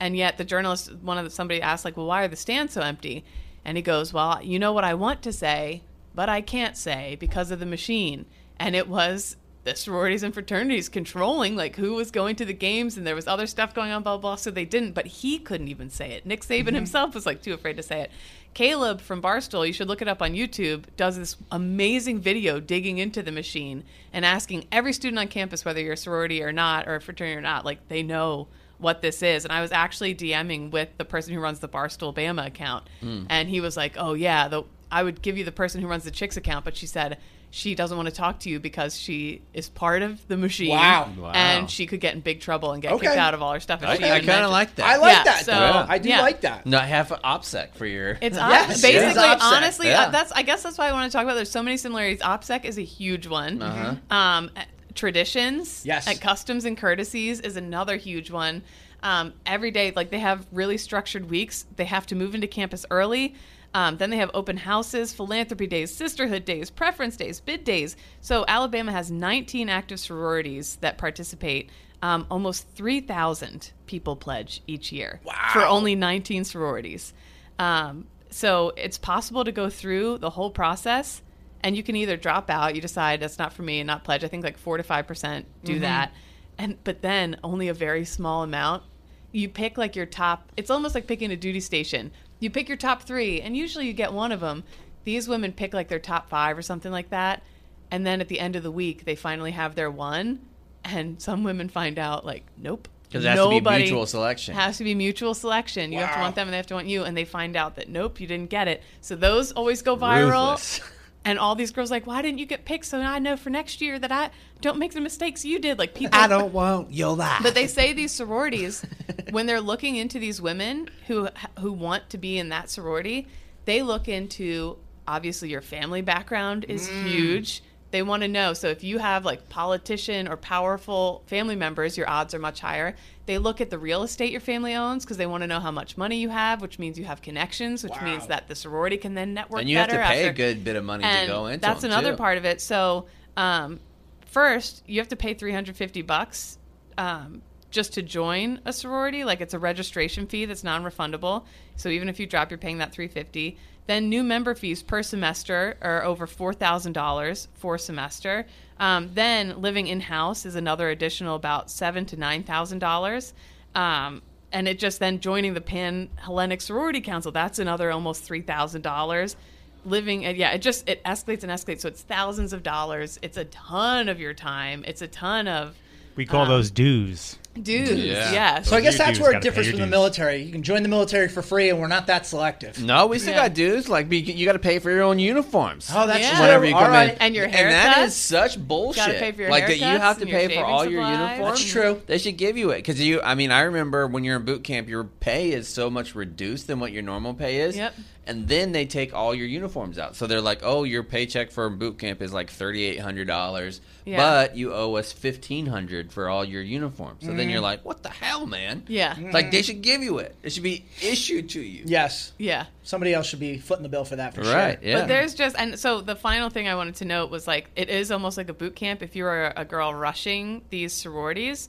and yet the journalist, one of the, somebody asked like, well, why are the stands so empty? And he goes, well, you know what I want to say, but I can't say because of the machine. And it was the sororities and fraternities controlling like who was going to the games and there was other stuff going on blah blah, blah so they didn't but he couldn't even say it nick saban mm-hmm. himself was like too afraid to say it caleb from barstool you should look it up on youtube does this amazing video digging into the machine and asking every student on campus whether you're a sorority or not or a fraternity or not like they know what this is. And i was actually dming with the person who runs the barstool bama account. Hmm. And he was like oh yeah the i would give you the person who runs the chicks account but she said she doesn't want to talk to you because she is part of the machine. Wow. Wow. And she could get in big trouble and get Okay. kicked out of all her stuff. if I, she I even kind of like that. I like Yeah, that. so- though. I do yeah. like that. Not half an OPSEC for your. It's Yes, op- it basically, is OPSEC. honestly, Yeah. uh, that's I guess that's why I want to talk about. There's so many similarities. OPSEC is a huge one. Uh-huh. Um, traditions, Yes. and customs and courtesies is another huge one. Um, every day, like they have really structured weeks. They have to move into campus early. Um, then they have open houses, philanthropy days, sisterhood days, preference days, bid days. So Alabama has 19 active sororities that participate. Um, almost 3,000 people pledge each year for only 19 sororities. Um, so it's possible to go through the whole process and you can either drop out, you decide that's not for me and not pledge. I think like four to five percent do Mhm. that, and but then only a very small amount. You pick like your top. It's almost like picking a duty station. You pick your top three, and usually you get one of them. These women pick like their top five or something like that, and then at the end of the week they finally have their one, and some women find out like, nope. 'Cause it has to be Nobody mutual selection. Has to be mutual selection. You have to want them, and they have to want you, and they find out that nope, you didn't get it. So those always go viral. And all these girls like, why didn't you get picked? So I know for next year that I don't make the mistakes you did. Like people, I don't want your life. But they say these sororities, when they're looking into these women who who want to be in that sorority, they look into obviously your family background is Mm. huge. They want to know. So if you have like politician or powerful family members, your odds are much higher. They look at the real estate your family owns because they want to know how much money you have, which means you have connections, which means that the sorority can then network And you have to pay after- a good bit of money and to go into it. that's another too. part of it so um, first you have to pay 350 bucks um, just to join a sorority like it's a registration fee that's non-refundable so even if you drop you're paying that 350 then new member fees per semester are over $4000 for semester. Um, then living in-house is another additional about seven to nine thousand dollars. Um, and it just then joining the pan hellenic sorority council that's another almost three thousand dollars. Living and yeah it just it escalates and escalates. So it's thousands of dollars. It's a ton of your time. It's a ton of We call um, those dues. Dues yeah. So I guess that's where it differs your from the dues. military. You can join the military for free, and we're not that selective. No, we still Yeah. got dues. Like you got to pay for your own uniforms. Oh, that's Yeah. true. Whenever you All come right. in, And your and that haircuts. is such bullshit. pay for your like that you have to pay for shaving all your uniforms. That's true. They should give you it because you. I mean, I remember when you're in boot camp, your pay is so much reduced than what your normal pay is. Yep. And then they take all your uniforms out, so they're like, "Oh, your paycheck for boot camp is like thirty eight hundred dollars, Yeah. but you owe us fifteen hundred for all your uniforms." So then mm. you're like, "What the hell, man?" yeah Like they should give you it. It should be issued to you. Yes. yeah Somebody else should be footing the bill for that for Right. sure. Yeah. But there's just and so the final thing I wanted to note was like it is almost like a boot camp. If you are a girl rushing these sororities,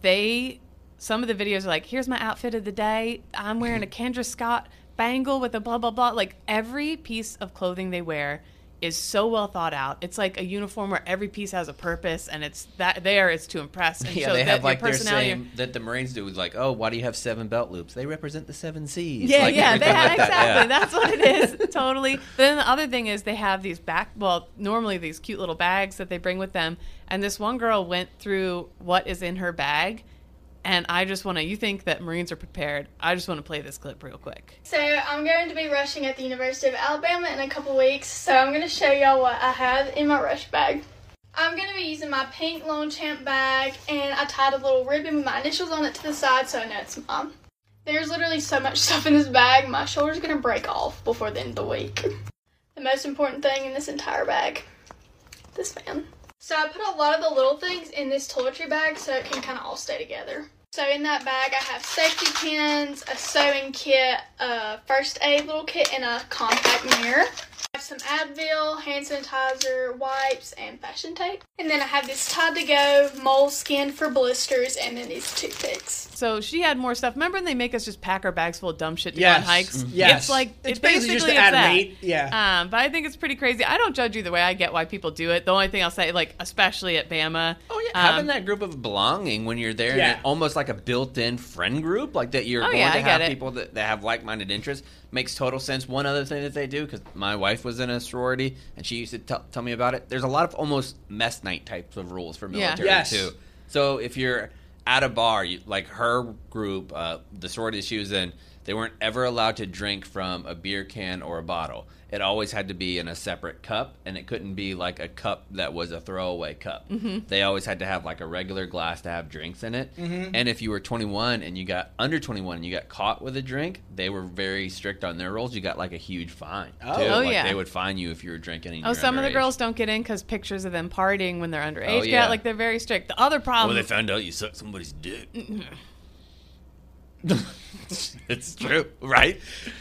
they some of the videos are like, here's my outfit of the day. I'm wearing a Kendra Scott bangle with a blah blah blah. Like every piece of clothing they wear is so well thought out. It's like a uniform where every piece has a purpose, and it's that there it's to impress and Yeah, show they that have like their same that the Marines do. Is like, oh, why do you have seven belt loops? They represent the seven seas. Yeah, Like, yeah, they have, like that, exactly. yeah. That's what it is. totally. Then the other thing is they have these back. Well, normally these cute little bags that they bring with them. And this one girl went through what is in her bag, and I just want to. You think that Marines are prepared? I just want to play this clip real quick. So I'm going to be rushing at the University of Alabama in a couple weeks. So I'm going to show y'all what I have in my rush bag. I'm going to be using my pink Longchamp bag, and I tied a little ribbon with my initials on it to the side so I know it's mine. There's literally so much stuff in this bag, my shoulder's going to break off before the end of the week. The most important thing in this entire bag this man. So I put a lot of the little things in this toiletry bag so it can kind of all stay together. So in that bag I have safety pins, a sewing kit, a first aid little kit, and a compact mirror. I have some Advil, hand sanitizer, wipes, and fashion tape. And then I have this Tide to Go moleskin for blisters, and then these toothpicks. So she had more stuff. Remember when they make us just pack our bags full of dumb shit to go on hikes? Mhm. Yes. It's like It's it basically just to it's add that. weight. Yeah. Um, but I think it's pretty crazy. I don't judge either way. I get why people do it. The only thing I'll say, like especially at Bama. Oh yeah, um, having that group of belonging when you're there, Yeah. and almost like a built-in friend group, like that you're Oh, going yeah, to I have people that, that have like-minded interests, makes total sense. One other thing that they do, because my wife was in a sorority and she used to tell tell me about it. There's a lot of almost mess night types of rules for Yeah. military Yes. too. So if you're at a bar, you, like her group, uh, the sorority she was in, they weren't ever allowed to drink from a beer can or a bottle. It always had to be in a separate cup, and it couldn't be like a cup that was a throwaway cup. Mhm. They always had to have like a regular glass to have drinks in it. Mm-hmm. Mhm. And if you were 21 and you got under 21 and you got caught with a drink, they were very strict on their rules. You got like a huge fine. Oh. too. Oh, Like, yeah. They would fine you if you were drinking. And Oh, you're some of the girls don't get in because pictures of them partying when they're underage. Oh, yeah. get like they're very strict. The other problem. Well, they found out you sucked somebody's dick. it's true, right?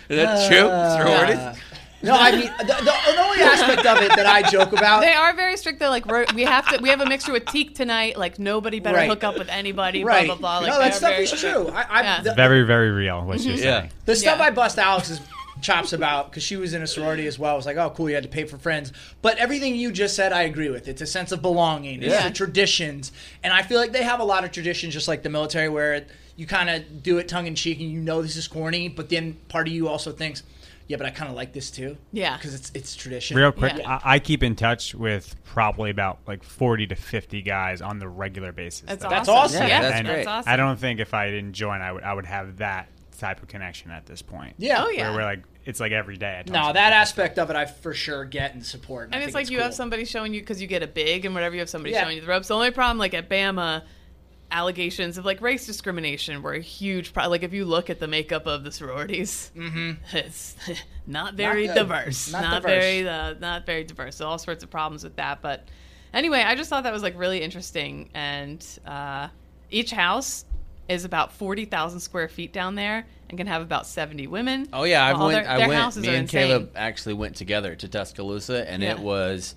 Is that true? Uh, Sororities? No, I mean the, the, the only aspect of it that I joke about. They are very strict. They're like we're, we have to. We have a mixture with teak tonight. Like nobody better Right. hook up with anybody. right. Blah blah blah. Like no, that stuff very is true. I, I, Yeah. the, Very, very real. What you're Yeah. saying. the stuff Yeah. I bust Alex is chops about because she was in a sorority as well. It was like, oh, cool, you had to pay for friends. But everything you just said, I agree with. It's a sense of belonging. It's Yeah. the traditions, and I feel like they have a lot of traditions, just like the military, where you kind of do it tongue in cheek, and you know this is corny, but then part of you also thinks, yeah, but I kind of like this too. Yeah. because it's it's tradition. Real quick, Yeah. I, I keep in touch with probably about like 40 to 50 guys on the regular basis. That's though. That's awesome. awesome. Yeah, that's great. That's awesome. I don't think if I didn't join, I would I would have that type of connection at this point. Yeah. Oh, yeah. Where we're like, it's like every day. I talk No, that aspect of it, I for sure get and support. And, I And it's think like you have somebody showing you because you get a big and whatever you have somebody Yeah. showing you the ropes. The only problem, like at Bama, allegations of like race discrimination were a huge problem. Like if you look at the makeup of the sororities, it's not very good. diverse, Not not, diverse. very, uh, not very diverse. So all sorts of problems with that. But anyway, I just thought that was like really interesting. And uh, each house is about forty thousand square feet down there and can have about seventy women. Oh yeah, I went. their- I their went. Me and insane. Caleb actually went together to Tuscaloosa, and it was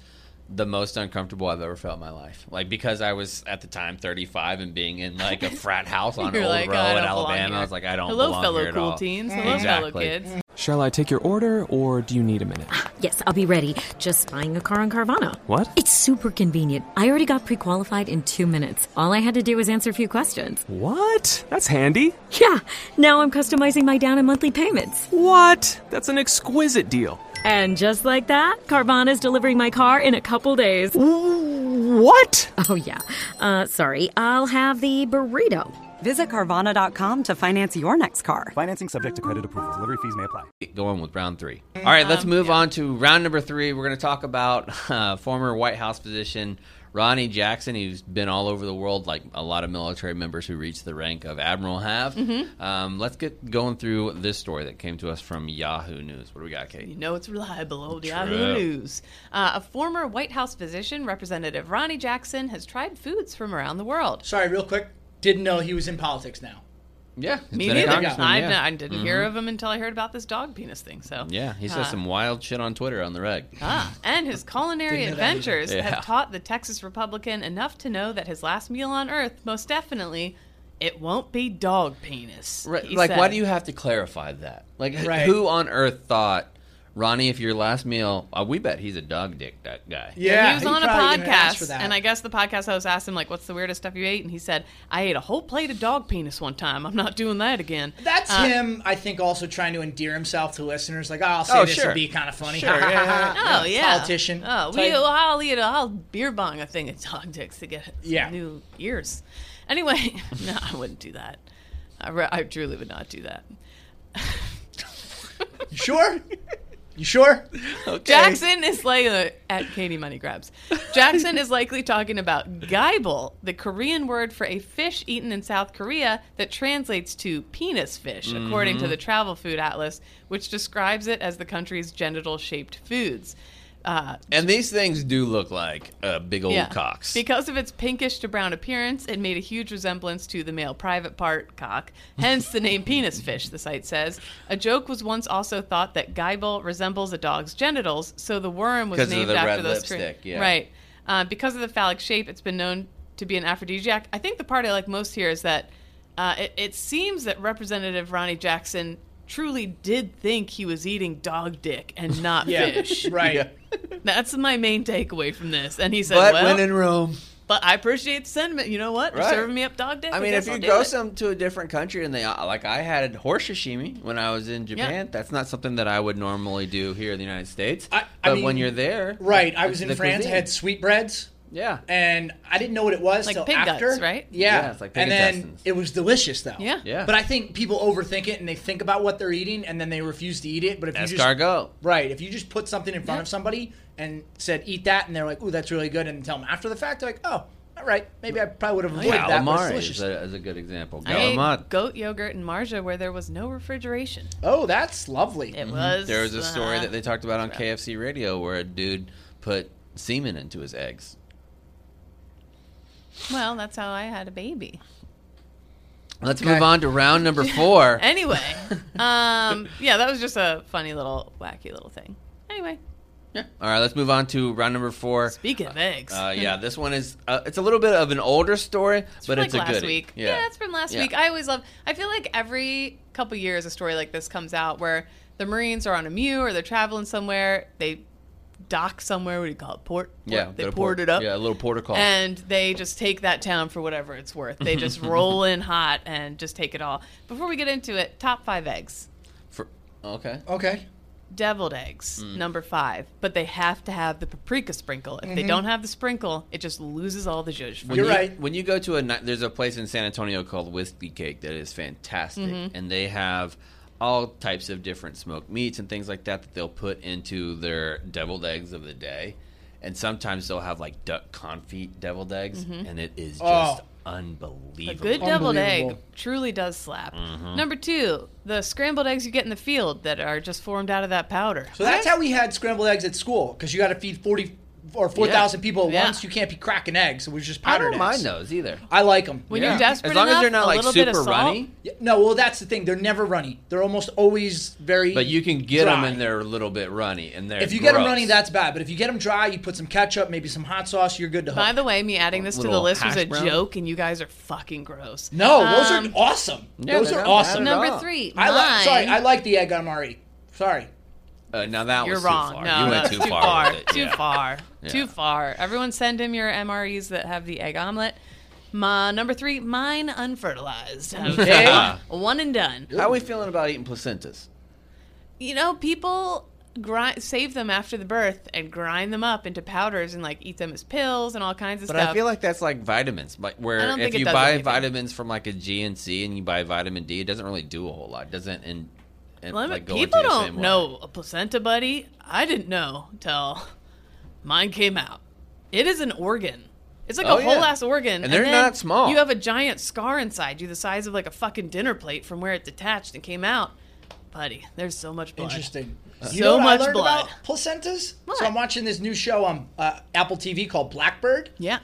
the most uncomfortable I've ever felt in my life. Like because I was at the time 35 and being in like a frat house on You're Old like, Row in Alabama. here. I was like, I don't know. Hello, belong fellow here at cool all. teens. Hello, exactly. fellow kids. Shall I take your order, or do you need a minute? Yes, I'll be ready. Just buying a car on Carvana. What? It's super convenient. I already got pre qualified in two minutes. All I had to do was answer a few questions. What? That's handy. Yeah, now I'm customizing my down and monthly payments. What? That's an exquisite deal. And just like that, Carvana's delivering my car in a couple days. What? Oh, yeah. Uh, sorry, I'll have the burrito. Visit Carvana.com to finance your next car. Financing subject to credit approval. Delivery fees may apply. Going with round three. All right, let's Um, move yeah. on to round number three. We're going to talk about uh, former White House physician Ronnie Jackson, who's been all over the world, like a lot of military members who reached the rank of admiral have. Mm-hmm. Um, let's get going through this story that came to us from Yahoo News. What do we got, Kate? You know it's reliable, old True. Yahoo News. Uh, a former White House physician, Representative Ronnie Jackson, has tried foods from around the world. Sorry, real quick. Didn't know he was in politics now. Yeah, Me neither. I, yeah. I didn't hear of him until I heard about this dog penis thing. So Yeah, he says Uh, some wild shit on Twitter on the reg. Ah, and his culinary Didn't know that either. adventures Yeah. have taught the Texas Republican enough to know that his last meal on Earth, most definitely, it won't be dog penis. Right, he like, why do you have to clarify that? Like, Right. who on earth thought, Ronnie, if your last meal, uh, we bet he's a dog dick that guy. Yeah, he was on a probably gonna ask for podcast, and I guess the podcast host asked him like, "What's the weirdest stuff you ate?" And he said, "I ate a whole plate of dog penis one time. I'm not doing that again." That's Uh, him, I think, also trying to endear himself to listeners. Like, oh, I'll say Oh, this sure. will be kind of funny. Sure, yeah, yeah, Oh yeah, Politician. Oh, we, well, I'll eat. A, I'll beer bong a thing of dog dicks to get some Yeah. new ears. Anyway, no, I wouldn't do that. I, re- I truly would not do that. Sure? You sure? Jackson is like uh, at Katie Money Grabs. Jackson is likely talking about gaebul, the Korean word for a fish eaten in South Korea that translates to penis fish, according Mm-hmm. to the Travel Food Atlas, which describes it as the country's genital-shaped foods. Uh, And these things do look like uh, big old cocks. because of its pinkish to brown appearance, it made a huge resemblance to the male private part cock, hence the name penis fish, the site says. A joke was once also thought that gaebul resembles a dog's genitals, so the worm was named the after those lipstick, yeah. Right. Uh, because of the phallic shape, it's been known to be an aphrodisiac. I think the part I like most here is that uh, it, it seems that Representative Ronnie Jackson truly did think he was eating dog dick and not Yeah, fish. right. That's my main takeaway from this. And he said, but well, when in Rome, but I appreciate the sentiment. You know what? You're Right. serving me up dog dick. I mean, guess if you I'll do go it. some to a different country and they uh, like, I had horse sashimi when I was in Japan. That's not something that I would normally do here in the United States. I- I but mean, when you're there, Right. I was in France. cuisine. I had sweetbreads. Yeah. and I didn't know what it was Like till pig guts, after. right? Yeah, Yeah, it's like pig and then intestines. it was delicious though. Yeah. Yeah. But I think people overthink it and they think about what they're eating and then they refuse to eat it. But if you just Escargot. right, if you just put something in front Yeah. of somebody and said eat that, and they're like, "Ooh, that's really good," and tell them after the fact, they're like, "Oh, all right, maybe I probably would have avoided that." But Calamari delicious. is a, is a good example. I ate Calamari. goat yogurt in Marja where there was no refrigeration. oh, that's lovely. It was. Mm-hmm. There was a story uh, that they talked about on KFC radio where a dude put semen into his eggs. Well, that's how I had a baby. Let's Okay. move on to round number four. Anyway, um, yeah, that was just a funny little, wacky little thing. Anyway, Yeah. All right, let's move on to round number four. speaking of eggs, Uh, yeah, this one is uh, it's a little bit of an older story, It's but from, it's like a last goodie. week. Yeah. it's from last Yeah. week. I always love. I feel like every couple years a story like this comes out where the Marines are on a MEU or they're traveling somewhere, they dock somewhere. What do you call it? Port. Yeah, they got a poured port- it up. yeah, a little porter call. and they just take that town for whatever it's worth. They just roll in hot and just take it all. Before we get into it, top five eggs. For okay. Okay. Deviled eggs, Mm. number five, but they have to have the paprika sprinkle. If they Mhm. don't have the sprinkle, it just loses all the zhuzh. from When it. you, When you go to a ni- there's a place in San Antonio called Whiskey Cake that is fantastic, Mhm. and they have all types of different smoked meats and things like that that they'll put into their deviled eggs of the day, and sometimes they'll have like duck confit deviled eggs, Mhm. and it is just Oh. unbelievable. A good deviled egg truly does slap. Mhm. Number two, the scrambled eggs you get in the field that are just formed out of that powder. So that's how we had scrambled eggs at school because you got to feed forty or four thousand Yeah. people at Yeah. once. You can't be cracking eggs. It was just I powdered don't mind eggs. those either. I like them. When you're desperate As long as they're not, like, little bit of super salt. runny. no, well, that's the thing. They're never runny. They're almost always very. But you can get them dry. and they're a little bit runny, and they're If you get them runny, that's bad. But if you get them dry, you put some ketchup, maybe some hot sauce, you're good to hook. By the way, me adding this to the list was a brown? joke, and you guys are fucking gross. No, those Um, are awesome. Yeah, those they're awesome. Number all. three, I like. Sorry, I like the egg on Mari. Sorry. Uh, now that You're was wrong. Too far. No, you went that's too, far. with it. Too yeah. far. Yeah. Too far. Everyone send him your MREs that have the egg omelet. My number three, mine unfertilized. Okay, one and done. How are we feeling about eating placentas? You know, people grind, save them after the birth and grind them up into powders and like eat them as pills and all kinds of But stuff. But I feel like that's like vitamins. Like where if you buy anything. vitamins from like a GNC and you buy vitamin D, it doesn't really do a whole lot. It doesn't in, in Let like people don't same way. know a placenta, buddy. I didn't know till mine came out. It is an organ. It's like Oh, a whole yeah. ass organ, And they're then not small. You have a giant scar inside you, the size of like a fucking dinner plate from where it detached and came out. Buddy, there's so much blood. Interesting. So You know what much I learned blood. about placentas? So I'm watching this new show on uh, Apple TV called Blackbird. Yeah.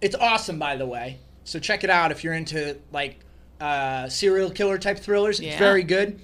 It's awesome, by the way. So check it out if you're into like uh, serial killer type thrillers. It's very good.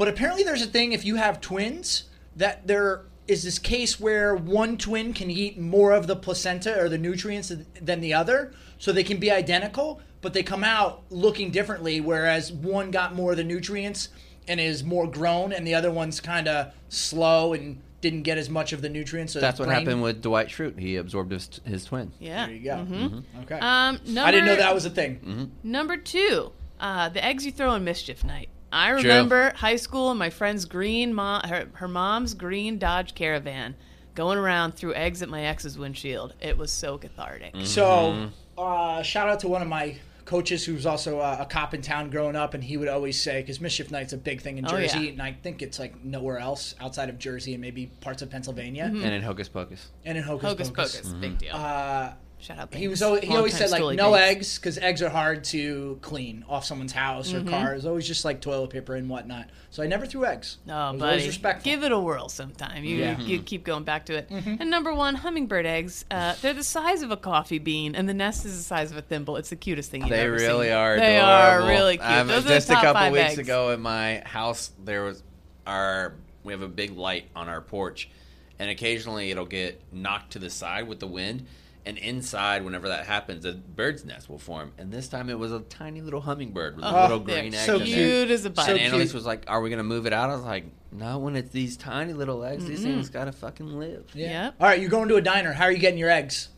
But apparently, there's a thing if you have twins that there is this case where one twin can eat more of the placenta or the nutrients than the other, so they can be identical, but they come out looking differently. Whereas one got more of the nutrients and is more grown, and the other one's kind of slow and didn't get as much of the nutrients. so That's what brain- happened with Dwight Schrute. He absorbed his, his twin. Yeah. There you go. Mhm. Okay. Um, number, I didn't know that was a thing. Mm-hmm. Number two, uh, the eggs you throw in mischief night. I True. remember high school and my friend's green mom, her, her mom's green Dodge Caravan, going around through eggs at my ex's windshield. It was so cathartic. Mm. So, uh, shout out to one of my coaches who was also uh, a cop in town growing up, and he would always say, because Mischief Night's a big thing in Oh, Jersey, yeah. and I think it's like nowhere else outside of Jersey and maybe parts of Pennsylvania. Mm-hmm. And in Hocus Pocus. And in Hocus, Hocus Pocus. Pocus, big deal. Uh, Shout out. he was always, he always said like no Banks. eggs because eggs are hard to clean off someone's house or Mhm. car. It's always just like toilet paper and whatnot. So I never threw eggs. No, I was buddy. respectful. Give it a whirl sometime. You Yeah. you keep going back to it. And number one, hummingbird eggs. Uh, they're the size of a coffee bean, and the nest is the size of a thimble. It's the cutest thing you've They ever really seen. are. They are really cute. Um, Those are just the a couple five weeks eggs. ago in my house, there was our we have a big light on our porch, and occasionally it'll get knocked to the side with the wind. And inside, whenever that happens, a bird's nest will form. And this time, it was a tiny little hummingbird with Oh, little green eggs. so in there. cute as a button. And So Annalise cute. was like, "Are we gonna move it out?" I was like, "No, when it's these tiny little eggs, these Mm-mm. things gotta fucking live." Yeah. All right, you're going to a diner. How are you getting your eggs?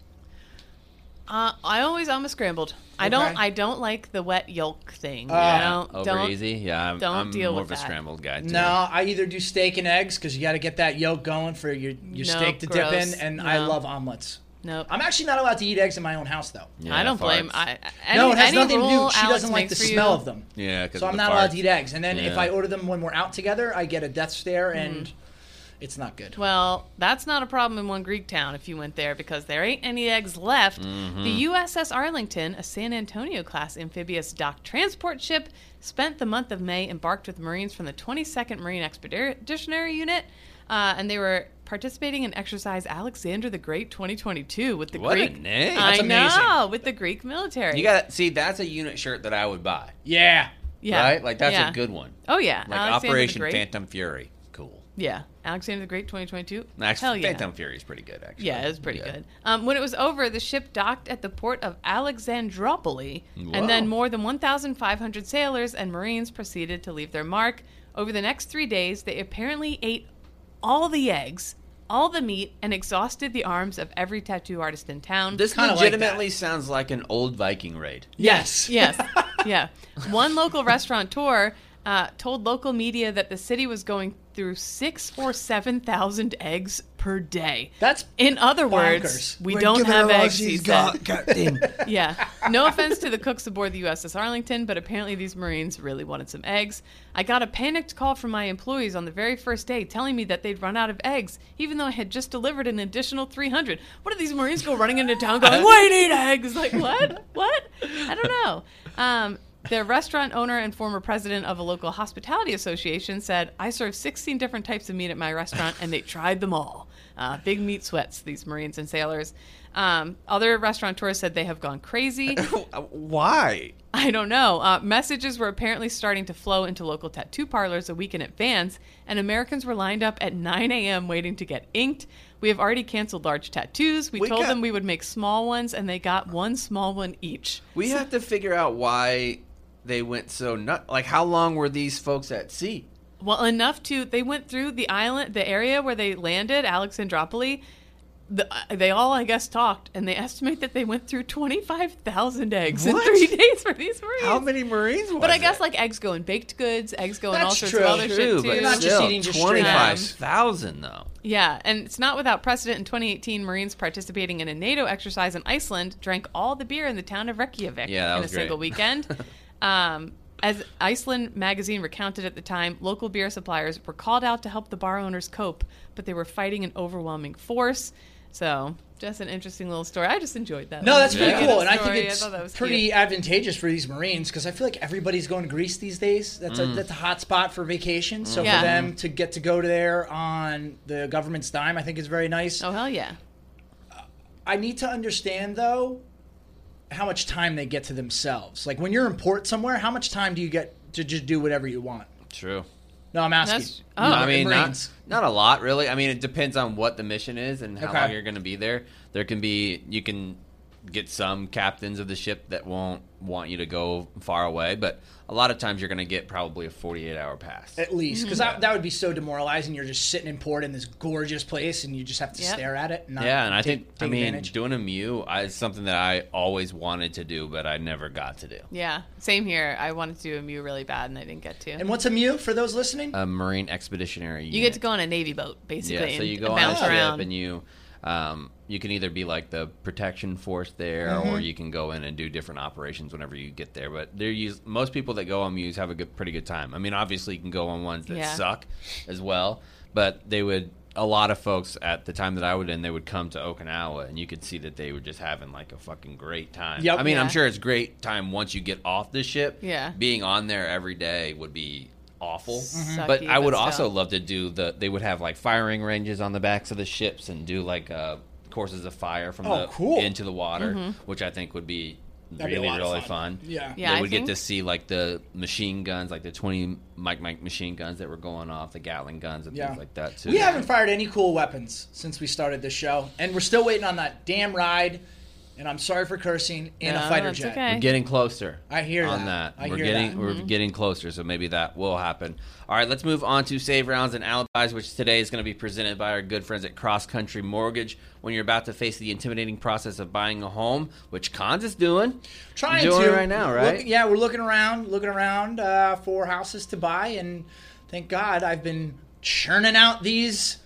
Uh, I always I'm a scrambled. I don't I don't like the wet yolk thing. Uh, you know? Over don't, easy. Yeah, I'm, don't I'm deal more with of a that. scrambled guy. Too. No, I either do steak and eggs because you got to get that yolk going for your, your No, steak to dip in, and I love omelets. Nope. I'm actually not allowed to eat eggs in my own house though. I don't blame. I, any, no, it has any nothing to do. She Alex doesn't like the smell you- of them. Yeah, 'cause so of I'm the not allowed to eat eggs. And then if I order them when we're out together, I get a death stare, Mm-hmm. and it's not good. Well, that's not a problem in one Greek town if you went there because there ain't any eggs left. Mhm. The USS Arlington, a San Antonio class amphibious dock transport ship, spent the month of May embarked with Marines from the 22nd Marine Expeditionary Unit, uh, and they were participating in exercise Alexander the Great 2022 with the What a Greek. name. I That's know with the Greek military. You got to see. That's a unit shirt that I would buy. Yeah. Yeah. Right. Like that's Yeah. a good one. Oh yeah, Like Alexander the Operation Great. Phantom Fury. Cool. Yeah, Alexander the Great 2022. Actually, Hell yeah. Phantom Fury is pretty good, actually. Yeah, it was pretty Yeah. good. Um, when it was over, the ship docked at the port of Alexandroupolis, and then more than 1,500 sailors and Marines proceeded to leave their mark. Over the next three days, they apparently ate all the eggs, all the meat, and exhausted the arms of every tattoo artist in town. This legitimately sounds like an old Viking raid. Yes. Yes. yeah. One local restaurateur uh, told local media that the city was going through six or seven thousand eggs per day. That's in other words, bonkers. we We're don't have eggs. he she's said. got, Captain. yeah. No offense to the cooks aboard the USS Arlington, but apparently these Marines really wanted some eggs. I got a panicked call from my employees on the very first day telling me that they'd run out of eggs, even though I had just delivered an additional 300. What did these Marines go running into town going, we need eggs? Like, what? What? I don't know. Um, the restaurant owner and former president of a local hospitality association said, I serve 16 different types of meat at my restaurant, and they tried them all. Uh, big meat sweats, these Marines and sailors. Um, other restaurateurs said they have gone crazy. Why? I don't know. Uh, messages were apparently starting to flow into local tattoo parlors a week in advance, and Americans were lined up at 9 a.m. waiting to get inked. We have already canceled large tattoos. We, We told got- them we would make small ones, and they got one small one each. We have to figure out why they went so nut. Like, how long were these folks at sea? Well, enough to they went through the island, the area where they landed, Alexandroupolis. The, uh, they all, I guess, talked, and they estimate that they went through twenty five thousand eggs What? in three days for these Marines. How many Marines? But was I guess it? like eggs go in baked goods, eggs go in all sorts true. of other True, shit too. but You're not just still, eating just straight twenty-five eggs. thousand though. Yeah, and it's not without precedent. In 2018, Marines participating in a NATO exercise in Iceland drank all the beer in the town of Reykjavik Yeah, in a was single weekend. um, as Iceland magazine recounted at the time, local beer suppliers were called out to help the bar owners cope, but they were fighting an overwhelming force. So, just an interesting little story. I just enjoyed that. No, that's pretty bit of cool, and I think it's thought that was pretty cute. advantageous for these Marines because I feel like everybody's going to Greece these days. That's a Mm. that's a hot spot for vacation. So Yeah. for them to get to go to there on the government's dime, I think is very nice. Oh hell yeah! I need to understand though how much time they get to themselves. Like when you're in port somewhere, how much time do you get to just do whatever you want? True. No, I'm asking. That's- oh. I mean, not, not a lot, really. I mean, it depends on what the mission is and how Okay. long you're going to be there. There can be, you can get some captains of the ship that won't want you to go far away, but a lot of times you're going to get probably a 48 hour pass. At least, because Mm-hmm. that, that would be so demoralizing. You're just sitting in port in this gorgeous place, and you just have to Yep. stare at it. And not yeah, and I take- think, I take mean, advantage. doing a MEU I, is something that I always wanted to do, but I never got to do. Yeah, same here. I wanted to do a MEU really bad, and I didn't get to. And what's a MEU for those listening? A Marine Expeditionary you get to go on a navy boat, basically. Yeah, so you and go on a bounce ship around. and you um, you can either be like the protection force there, Mm-hmm. or you can go in and do different operations whenever you get there. But they're use most people that go on MEUs have a good, pretty good time. I mean, obviously you can go on ones that Yeah. suck as well, but they would. A lot of folks at the time that I would in, they would come to Okinawa, and you could see that they were just having like a fucking great time. Yep. I mean, Yeah. I'm sure it's great time once you get off the ship. Yeah. being on there every day would be awful. Sucky, But I would but also love to do the. They would have like firing ranges on the backs of the ships and do like uh, courses of fire from Oh, the cool. into the water, mm-hmm. which I think would be That'd really lot of really fun. fun. Yeah. Yeah, they I would get to see like the machine guns, like the twenty Mike Mike machine guns that were going off, the Gatling guns and Yeah. things like that too. We haven't fired any cool weapons since we started this show, and we're still waiting on that damn ride. And I'm sorry for cursing in No, a fighter that's jet. okay. We're getting closer. I hear you. on that. that. I we're hear getting that. we're Mm-hmm. getting closer, so maybe that will happen. All right, let's move on to save rounds and alibis, which today is going to be presented by our good friends at Cross Country Mortgage. When you're about to face the intimidating process of buying a home, which Cons is doing, Trying doing to it right now, right? Look- yeah, we're looking around, looking around uh, for houses to buy, and thank God I've been churning out these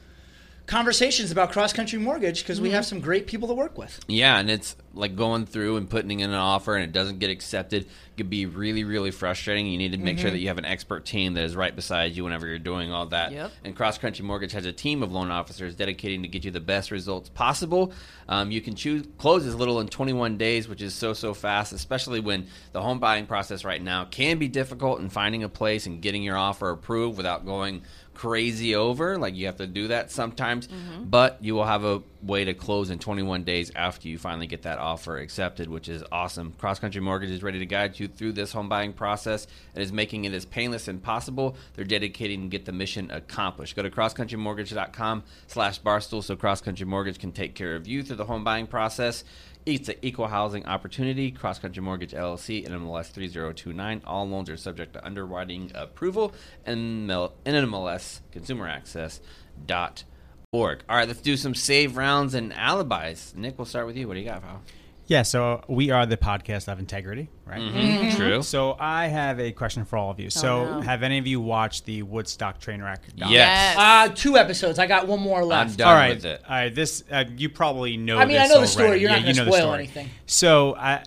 conversations about cross country mortgage because we have some great people to work with. Yeah, and it's like going through and putting in an offer and it doesn't get accepted could be really, really frustrating. You need to make sure that you have an expert team that is right beside you whenever you're doing all that. Yep. And Cross Country Mortgage has a team of loan officers dedicated to get you the best results possible. Um, you can choose close as little in 21 days, which is so so fast, especially when the home buying process right now can be difficult in finding a place and getting your offer approved without going crazy over. Like you have to do that sometimes, mm-hmm. but you will have a way to close in 21 days after you finally get that offer accepted, which is awesome. Cross Country Mortgage is ready to guide you through this home buying process and is making it as painless as possible. They're dedicated to get the mission accomplished. Go to crosscountrymortgage.com slash barstool so Cross Country Mortgage can take care of you through the home buying process. It's an equal housing opportunity. Cross Country Mortgage LLC and MLS 3029. All loans are subject to underwriting approval and NMLS Consumer Access dot org. All right, let's do some save rounds and alibis. Nick, we'll start with you. What do you got, pal? Yeah, so we are the podcast of integrity, right? Mhm, True. So I have a question for all of you. So, no. have any of you watched the Woodstock train wreck? doc? Uh, two episodes. I got one more left. all right. All right. This uh, you probably know. I mean, I this know the story. already. You're not Yeah, gonna you know the spoil story. anything. So, uh,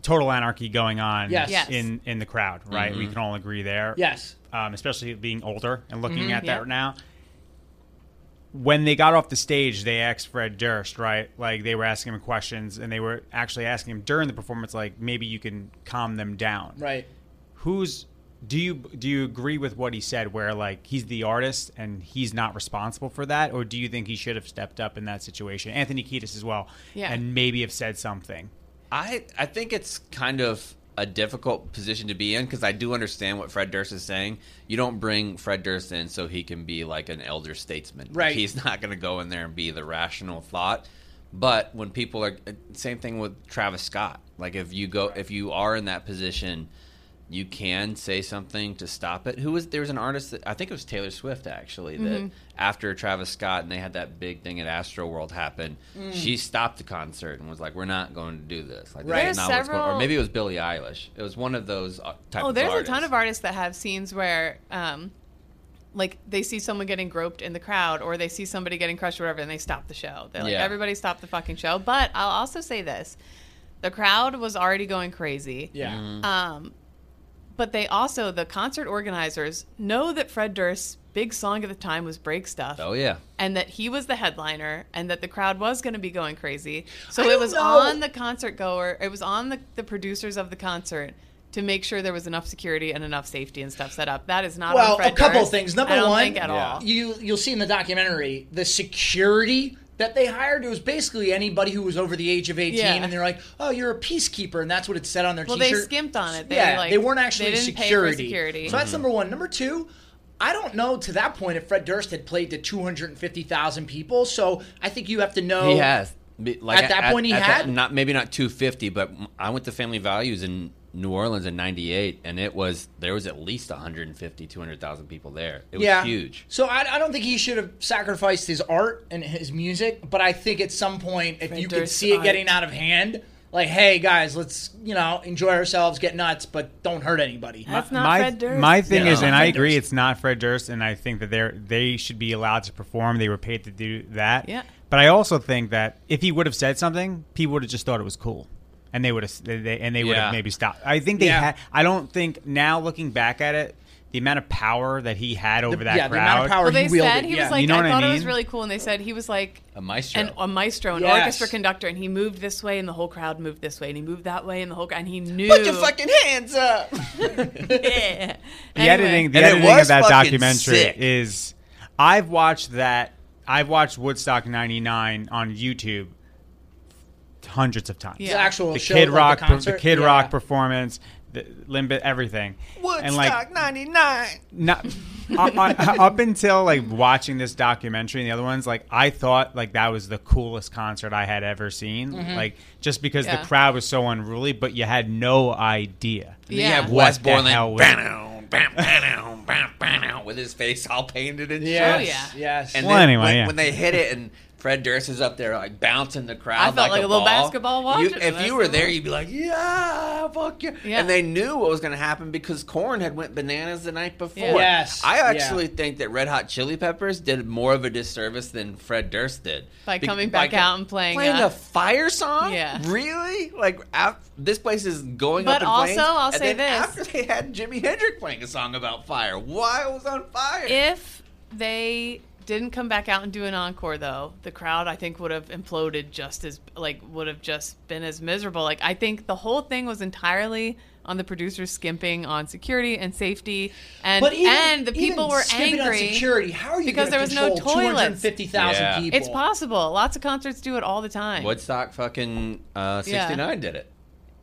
total anarchy going on Yes. Yes. in in the crowd, right? We Mhm. can all agree there. Yes. Um, especially being older and looking Mhm. at that Yeah. now. When they got off the stage, they asked Fred Durst, right? Like they were asking him questions, and they were actually asking him during the performance, like maybe you can calm them down, Right. who's do you do you agree with what he said where like he's the artist and he's not responsible for that or do you think he should have stepped up in that situation anthony kiedis as well Yeah. and maybe have said something I I think it's kind of a difficult position to be in because I do understand what Fred Durst is saying. You don't bring Fred Durst in so he can be like an elder statesman. Like, Right. he's not going to go in there and be the rational thought. But when people are uh, same thing with Travis Scott. Like if you go if you are in that position, you can say something to stop it. Who was there was an artist that I think it was Taylor Swift actually that Mhm. after Travis Scott and they had that big thing at Astro World happen, Mm. she stopped the concert and was like, "We're not going to do this." Like, this Right. is There's not what's going. Or maybe it was Billie Eilish. It was one of those uh, type Oh, of there's artists. a ton of artists that have scenes where, um, like they see someone getting groped in the crowd, or they see somebody getting crushed, or whatever, and they stop the show. They're like, Yeah. everybody stop the fucking show. But I'll also say this: the crowd was already going crazy. Yeah. Mm-hmm. Um, but they also, the concert organizers, know that Fred Durst's big song at the time was "Break Stuff." Oh yeah. and that he was the headliner and that the crowd was going to be going crazy. So I it was know. on the concert goer, it was on the, the producers of the concert to make sure there was enough security and enough safety and stuff set up. That is not well, on Fred a couple of Durst. things. Number I don't one, think at all. you you'll see in the documentary the security that they hired. It was basically anybody who was over the age of eighteen, Yeah. and they're like, "Oh, you're a peacekeeper," and that's what it said on their Well, they t-shirt. skimped on it. They, yeah, like, they weren't they actually didn't pay for security. security. So that's mm-hmm. number one. Number two. I don't know to that point if Fred Durst had played to 250,000 people. So I think you have to know. He has. Like At that point he that- had? not maybe not 250, but I went to Family Values in New Orleans in '98, and it was there was at least 150, 200,000 people there. It was yeah. huge. So I, I don't think he should have sacrificed his art and his music, but I think at some point, if Fred you could see it getting out of hand, like, hey guys, let's you know enjoy ourselves, get nuts, but don't hurt anybody. That's not my, Fred Durst. my thing Yeah. is and i agree it's not fred durst and i think that they're they should be allowed to perform they were paid to do that Yeah. but i also think that if he would have said something people would have just thought it was cool and they would have they, they- and they would Yeah. have maybe stopped i think they Yeah. had i don't think now looking back at it the amount of power that he had over that yeah, crowd the amount of power well, they he wielded. said he yeah. was like, You know I what I thought it was really cool, and they said he was like A maestro. an, a maestro, an Yes. orchestra conductor, and he moved this way, and the whole crowd moved this way, and he moved that way, and the whole crowd, and he knew. Put your fucking hands up. yeah. the Anyway. editing the And editing of that documentary sick. is I've watched that I've watched Woodstock 99 on YouTube hundreds of times. Yeah. The actual The show, Kid like Rock the, the, concert? Kid Yeah. Rock performance, the Limbic everything. and like '99. not up, up until like watching this documentary and the other ones, like I thought like that was the coolest concert I had ever seen. Mm-hmm. Like just because Yeah. the crowd was so unruly, but you had no idea. And then you Yeah. have What the Borland hell was- bam, bam, bam, bam, bam, with his face all painted and Yes, Oh, yeah. yes. And Well, then anyway, when, yeah. when they hit it and Fred Durst is up there like bouncing the crowd, I felt like a little ball, basketball watching You, if you were there, you'd be like, "Yeah, fuck yeah!" Yeah. And they knew what was going to happen because Korn had went bananas the night before. Yeah. Yes, I yeah. actually think that Red Hot Chili Peppers did more of a disservice than Fred Durst did By Be- coming back co- out and playing, playing uh, a fire song. Yeah. really? Like af- this place is going But up in also, flames. I'll and say then this. after they had Jimi Hendrix playing a song about fire, why it was on fire? if they didn't come back out and do an encore though, the crowd I think would have imploded just as like would have just been as miserable. Like I think the whole thing was entirely on the producers skimping on security and safety, and But even- and the people even were skimping on angry. security, how are you because there was no control toilets? 250,000 Yeah. people? It's possible. Lots of concerts do it all the time. Woodstock fucking uh, Yeah. 69 did it.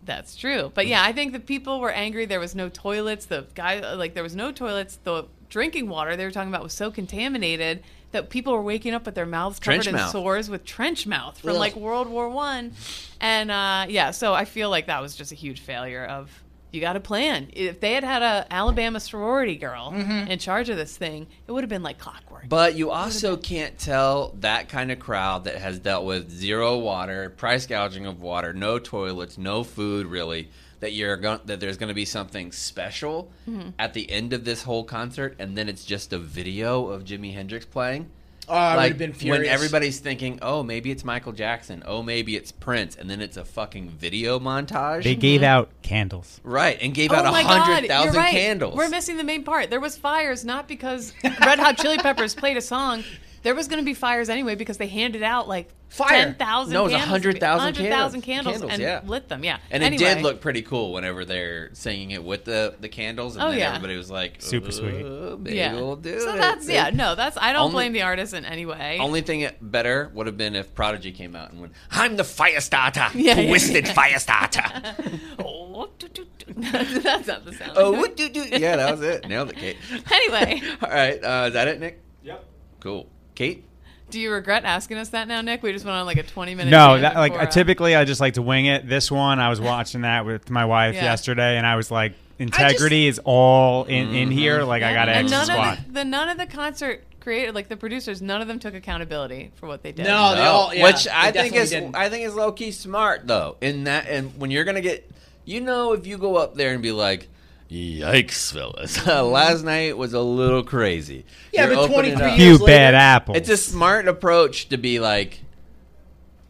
That's true. But yeah, I think the people were angry. There was no toilets. The guy, like, there was no toilets. The drinking water they were talking about was so contaminated that people were waking up with their mouths covered Trench in mouth. sores with trench mouth from Ugh. like World War One. And uh, yeah, so I feel like that was just a huge failure of. You got to plan. If they had had a Alabama sorority girl Mm-hmm. in charge of this thing, it would have been like clockwork. But you also can't tell that kind of crowd that has dealt with zero water, price gouging of water, no toilets, no food really, that you're going that there's going to be something special Mhm. at the end of this whole concert and then it's just a video of Jimi Hendrix playing. Oh, I like would've been when everybody's thinking, "Oh, maybe it's Michael Jackson. Oh, maybe it's Prince." And then it's a fucking video montage. They gave mm-hmm. out candles. Right, and gave oh out a my God, hundred you're thousand right. candles. We're missing the main part. There was fires not because Red Hot Chili Peppers played a song. There was going to be fires anyway because they handed out like Fire. ten thousand. No, it was 100,000 100,000 candles. candles, Candles, and yeah. lit them. Yeah, And anyway, it did look pretty cool whenever they're singing it with the, the candles, and Oh, then yeah. everybody was like, Super sweet. "Uh, Maybe Yeah. we'll do so it." that's yeah. No, that's I don't Only- blame the artist in any way. Only thing better would have been if Prodigy came out and went, "I'm the fire starter, Yeah, yeah, twisted yeah. fire starter." oh, do, do, do. that's not the sound. oh, do do? Yeah, that was it. Nailed it, Kate. Anyway. all right, uh, is that it, Nick? Yep. Cool, Kate. Do you regret asking us that now, Nick? We just went on like a twenty minute. No, that, like for, uh, typically I just like to wing it. This one I was watching that with my wife Yeah. yesterday, and I was like, integrity is all in in here. Like I got to and extra none squat. of the, the none of the concert created like the producers none of them took accountability for what they did No, they all- yeah, which they I think is didn't. I think is low key smart though. In that, and when you're gonna get, you know, if you go up there and be like. Yikes, fellas! Last night was a little crazy. Yeah, You're but opening 23 up- Few bad apples. It's a smart approach to be like,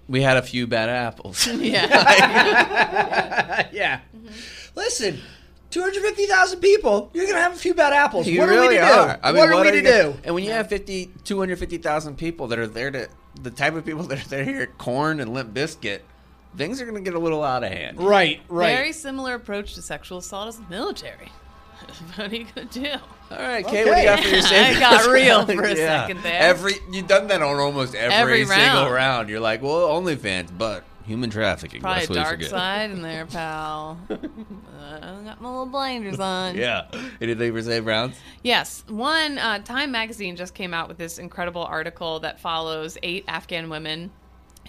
we had a few bad apples. yeah. yeah. Mm-hmm. Listen, 250,000 people, you're going to have a few bad apples. You what really are we to are. do? I mean, what are we you to gonna- do? And when you have 50, 250,000 people that are there to, the type of people that are there to hear Korn and Limp Bizkit, things are going to get a little out of hand. Right, right. very similar approach to sexual assault as the military what are you gonna do All right, Kate, what do you got for your I safety? got real for a Yeah. second there. Every you've done that on almost every, Every single round. round. You're like, well, OnlyFans, but human trafficking. Probably That's a what you dark forget. side in there, pal. uh, I got my little blinders on. Yeah. Anything for safe rounds? Yes. One, uh, Time Magazine just came out with this incredible article that follows eight Afghan women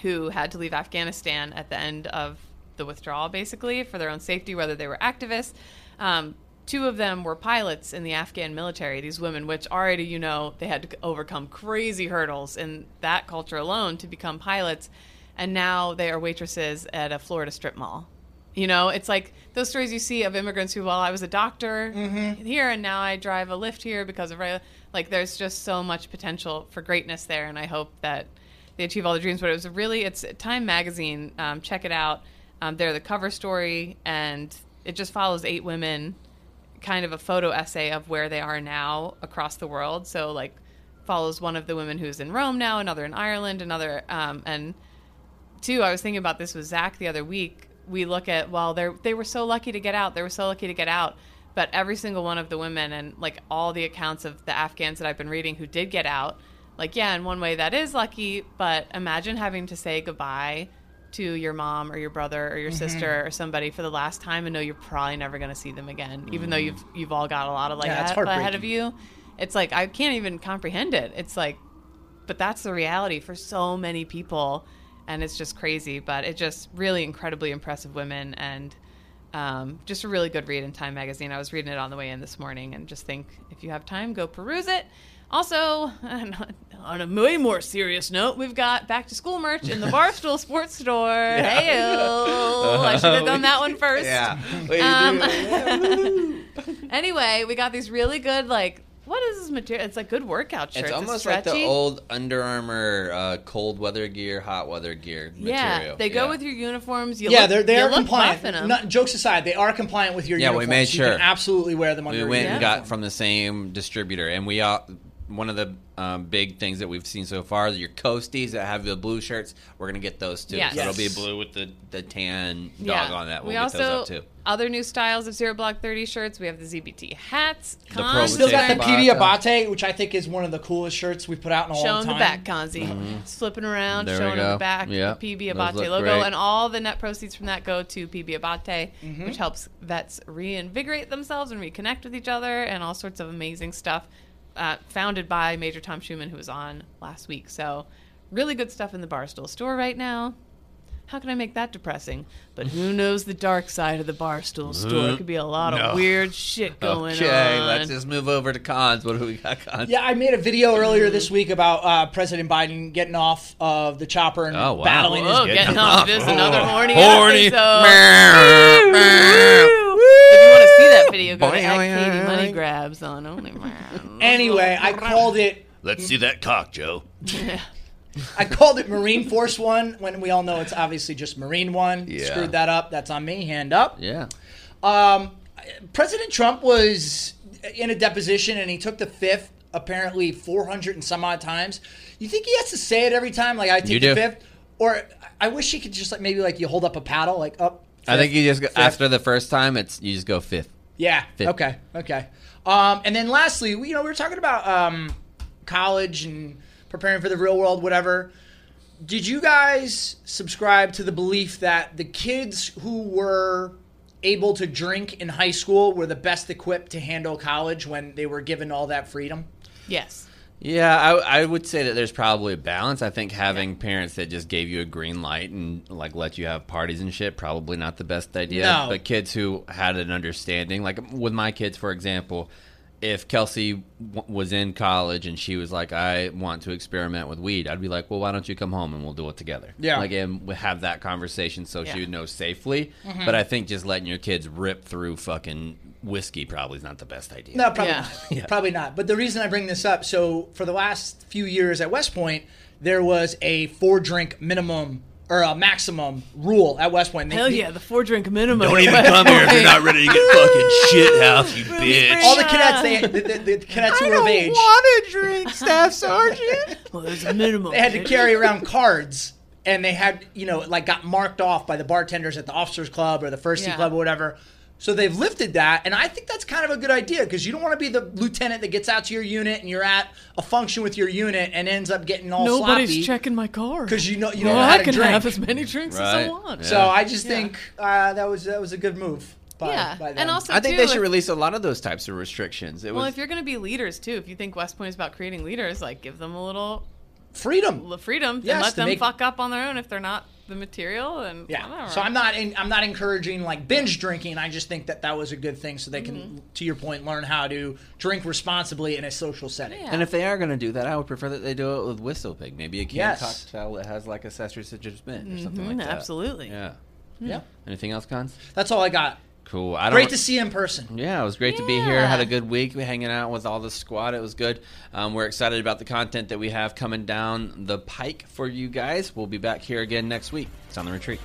who had to leave Afghanistan at the end of the withdrawal, basically, for their own safety, whether they were activists. Um, two of them were pilots in the Afghan military, these women, which already, you know, they had to overcome crazy hurdles in that culture alone to become pilots. And now they are waitresses at a Florida strip mall. You know, it's like those stories you see of immigrants who, well, I was a doctor here and now I drive a Lyft here because of like there's just so much potential for greatness there, and I hope that they achieve all their dreams. But it was really, it's Time Magazine. Um, check it out. Um, they're the cover story, and it just follows eight women, kind of a photo essay of where they are now across the world. So like follows one of the women who's in Rome now, another in Ireland, another um, and two. I was thinking about this with Zach the other week. We look at well, they they were so lucky to get out. They were so lucky to get out. But every single one of the women and like all the accounts of the Afghans that I've been reading who did get out, like yeah, in one way that is lucky. But imagine having to say goodbye to your mom or your brother or your Mhm. sister or somebody for the last time and know you're probably never going to see them again, even though you've you've all got a lot of like Yeah, ahead ahead of you. It's like I can't even comprehend it. It's like but that's the reality for so many people and it's just crazy but it just really incredibly impressive women and um, just a really good read in time magazine i was reading it on the way in this morning and just think if you have time go peruse it also on a way more serious note we've got back to school merch in the barstool sports store hey i should have done that one first Yeah. Um, anyway we got these really good like what is this material it's like good workout shirts It's almost like the old Under Armour uh, cold weather gear, hot weather gear Yeah, material. they go Yeah. with your uniforms. You yeah, look, they're they're compliant. buff in 'em. Not, jokes aside, they are compliant with your Yeah, we uniforms. made You sure. can absolutely wear them under We your went and uniform. got from the same distributor, and we all one of the um, big things that we've seen so far. Your coasties that have the blue shirts, we're gonna get those too. Yes. So it'll be blue with the, the tan dog on that. We'll we get also those out too. other new styles of Zero Blog 30 shirts. We have the ZBT hats. The Cons Pro Still got the Abate. PB Abate, which I think is one of the coolest shirts we've put out in a Show long them time. the back, Kanzi. It's flipping around, There showing them the back, Yeah, the PB Abate logo, great. and all the net proceeds from that go to PB Abate, Mm-hmm. which helps vets reinvigorate themselves and reconnect with each other, and all sorts of amazing stuff. Uh, founded by Major Tom Schueman, who was on last week. So, really good stuff in the Barstool store right now. How can I make that depressing? But who knows the dark side of the Barstool store? It could be a lot of No. weird shit going on. okay, on. let's just move over to cons. What do we got, cons? Yeah, I made a video earlier this week about uh, President Biden getting off of the chopper and Oh, wow. battling Whoa, his getting Getting off off. this Oh. another horny, Horny. episode. if you want to see that video, go to at Katie Money Grabs on OnlyFans. Anyway, I called it Let's see that cock, Joe. I called it Marine Force One when we all know it's obviously just Marine One. Yeah. Screwed that up. That's on me. Hand up. Yeah. Um, President Trump was in a deposition and he took the fifth apparently 400 and some odd times. You think he has to say it every time? Like I take You the do. fifth, or I wish he could just like maybe like you hold up a paddle like up. I think you just go, after the first time, it's you just go fifth. Yeah. Fifth. Okay. Okay. Um, and then lastly, we, you know, we were talking about um, college and preparing for the real world, whatever. Did you guys subscribe to the belief that the kids who were able to drink in high school were the best equipped to handle college when they were given all that freedom? Yes. Yeah, I, I would say that there's probably a balance. I think having parents that just gave you a green light and like let you have parties and shit probably not the best idea. No. But kids who had an understanding, like with my kids, for example, if Kelsey w- was in college and she was like, "I want to experiment with weed," I'd be like, "Well, why don't you come home and we'll do it together?" Yeah. like and we have that conversation so Yeah. she would know safely. Mm-hmm. But I think just letting your kids rip through fucking whiskey probably is not the best idea. No, probably Yeah. not. Yeah. Probably not. But the reason I bring this up, so for the last few years at West Point, there was a four drink minimum or a maximum rule at West Point. They- Hell yeah, the four drink minimum. Don't even come here if you're not ready to get fucking shit house, you bitch. All the cadets, they, the, the, the cadets who were of age, want to drink, Staff Sergeant. Well, there's a minimum. they had to carry around cards, and they had, you know, like got marked off by the bartenders at the officers club or the first Sea Yeah. club or whatever. So they've lifted that, and I think that's kind of a good idea because you don't want to be the lieutenant that gets out to your unit and you're at a function with your unit and ends up getting all Nobody's sloppy checking my car. because you know you don't well, know how I can drink. have as many drinks as I want. Yeah. So I just Yeah. think uh, that was that was a good move. By, Yeah, by them. and also I think too, they should if- release a lot of those types of restrictions. It Well, was if you're going to be leaders too, if you think West Point is about creating leaders, like give them a little freedom. freedom Yes, and let them make- fuck up on their own if they're not the material and Yeah. whatever. So I'm not in, I'm not encouraging like binge drinking. I just think that that was a good thing so they can, Mm-hmm. to your point, learn how to drink responsibly in a social setting. Yeah. and if they are going to do that, I would prefer that they do it with Whistle Pig. Maybe a canned Yes. cocktail that has like accessory such as mint or something Mhm, like that. absolutely. Yeah. Yeah. Anything else, Cons? That's all I got. Cool. I don't. Great to see you in person. Yeah, it was great to be here. Had a good week. We're hanging out with all the squad. It was good. Um, we're excited about the content that we have coming down the pike for you guys. We'll be back here again next week. It's on the retreat.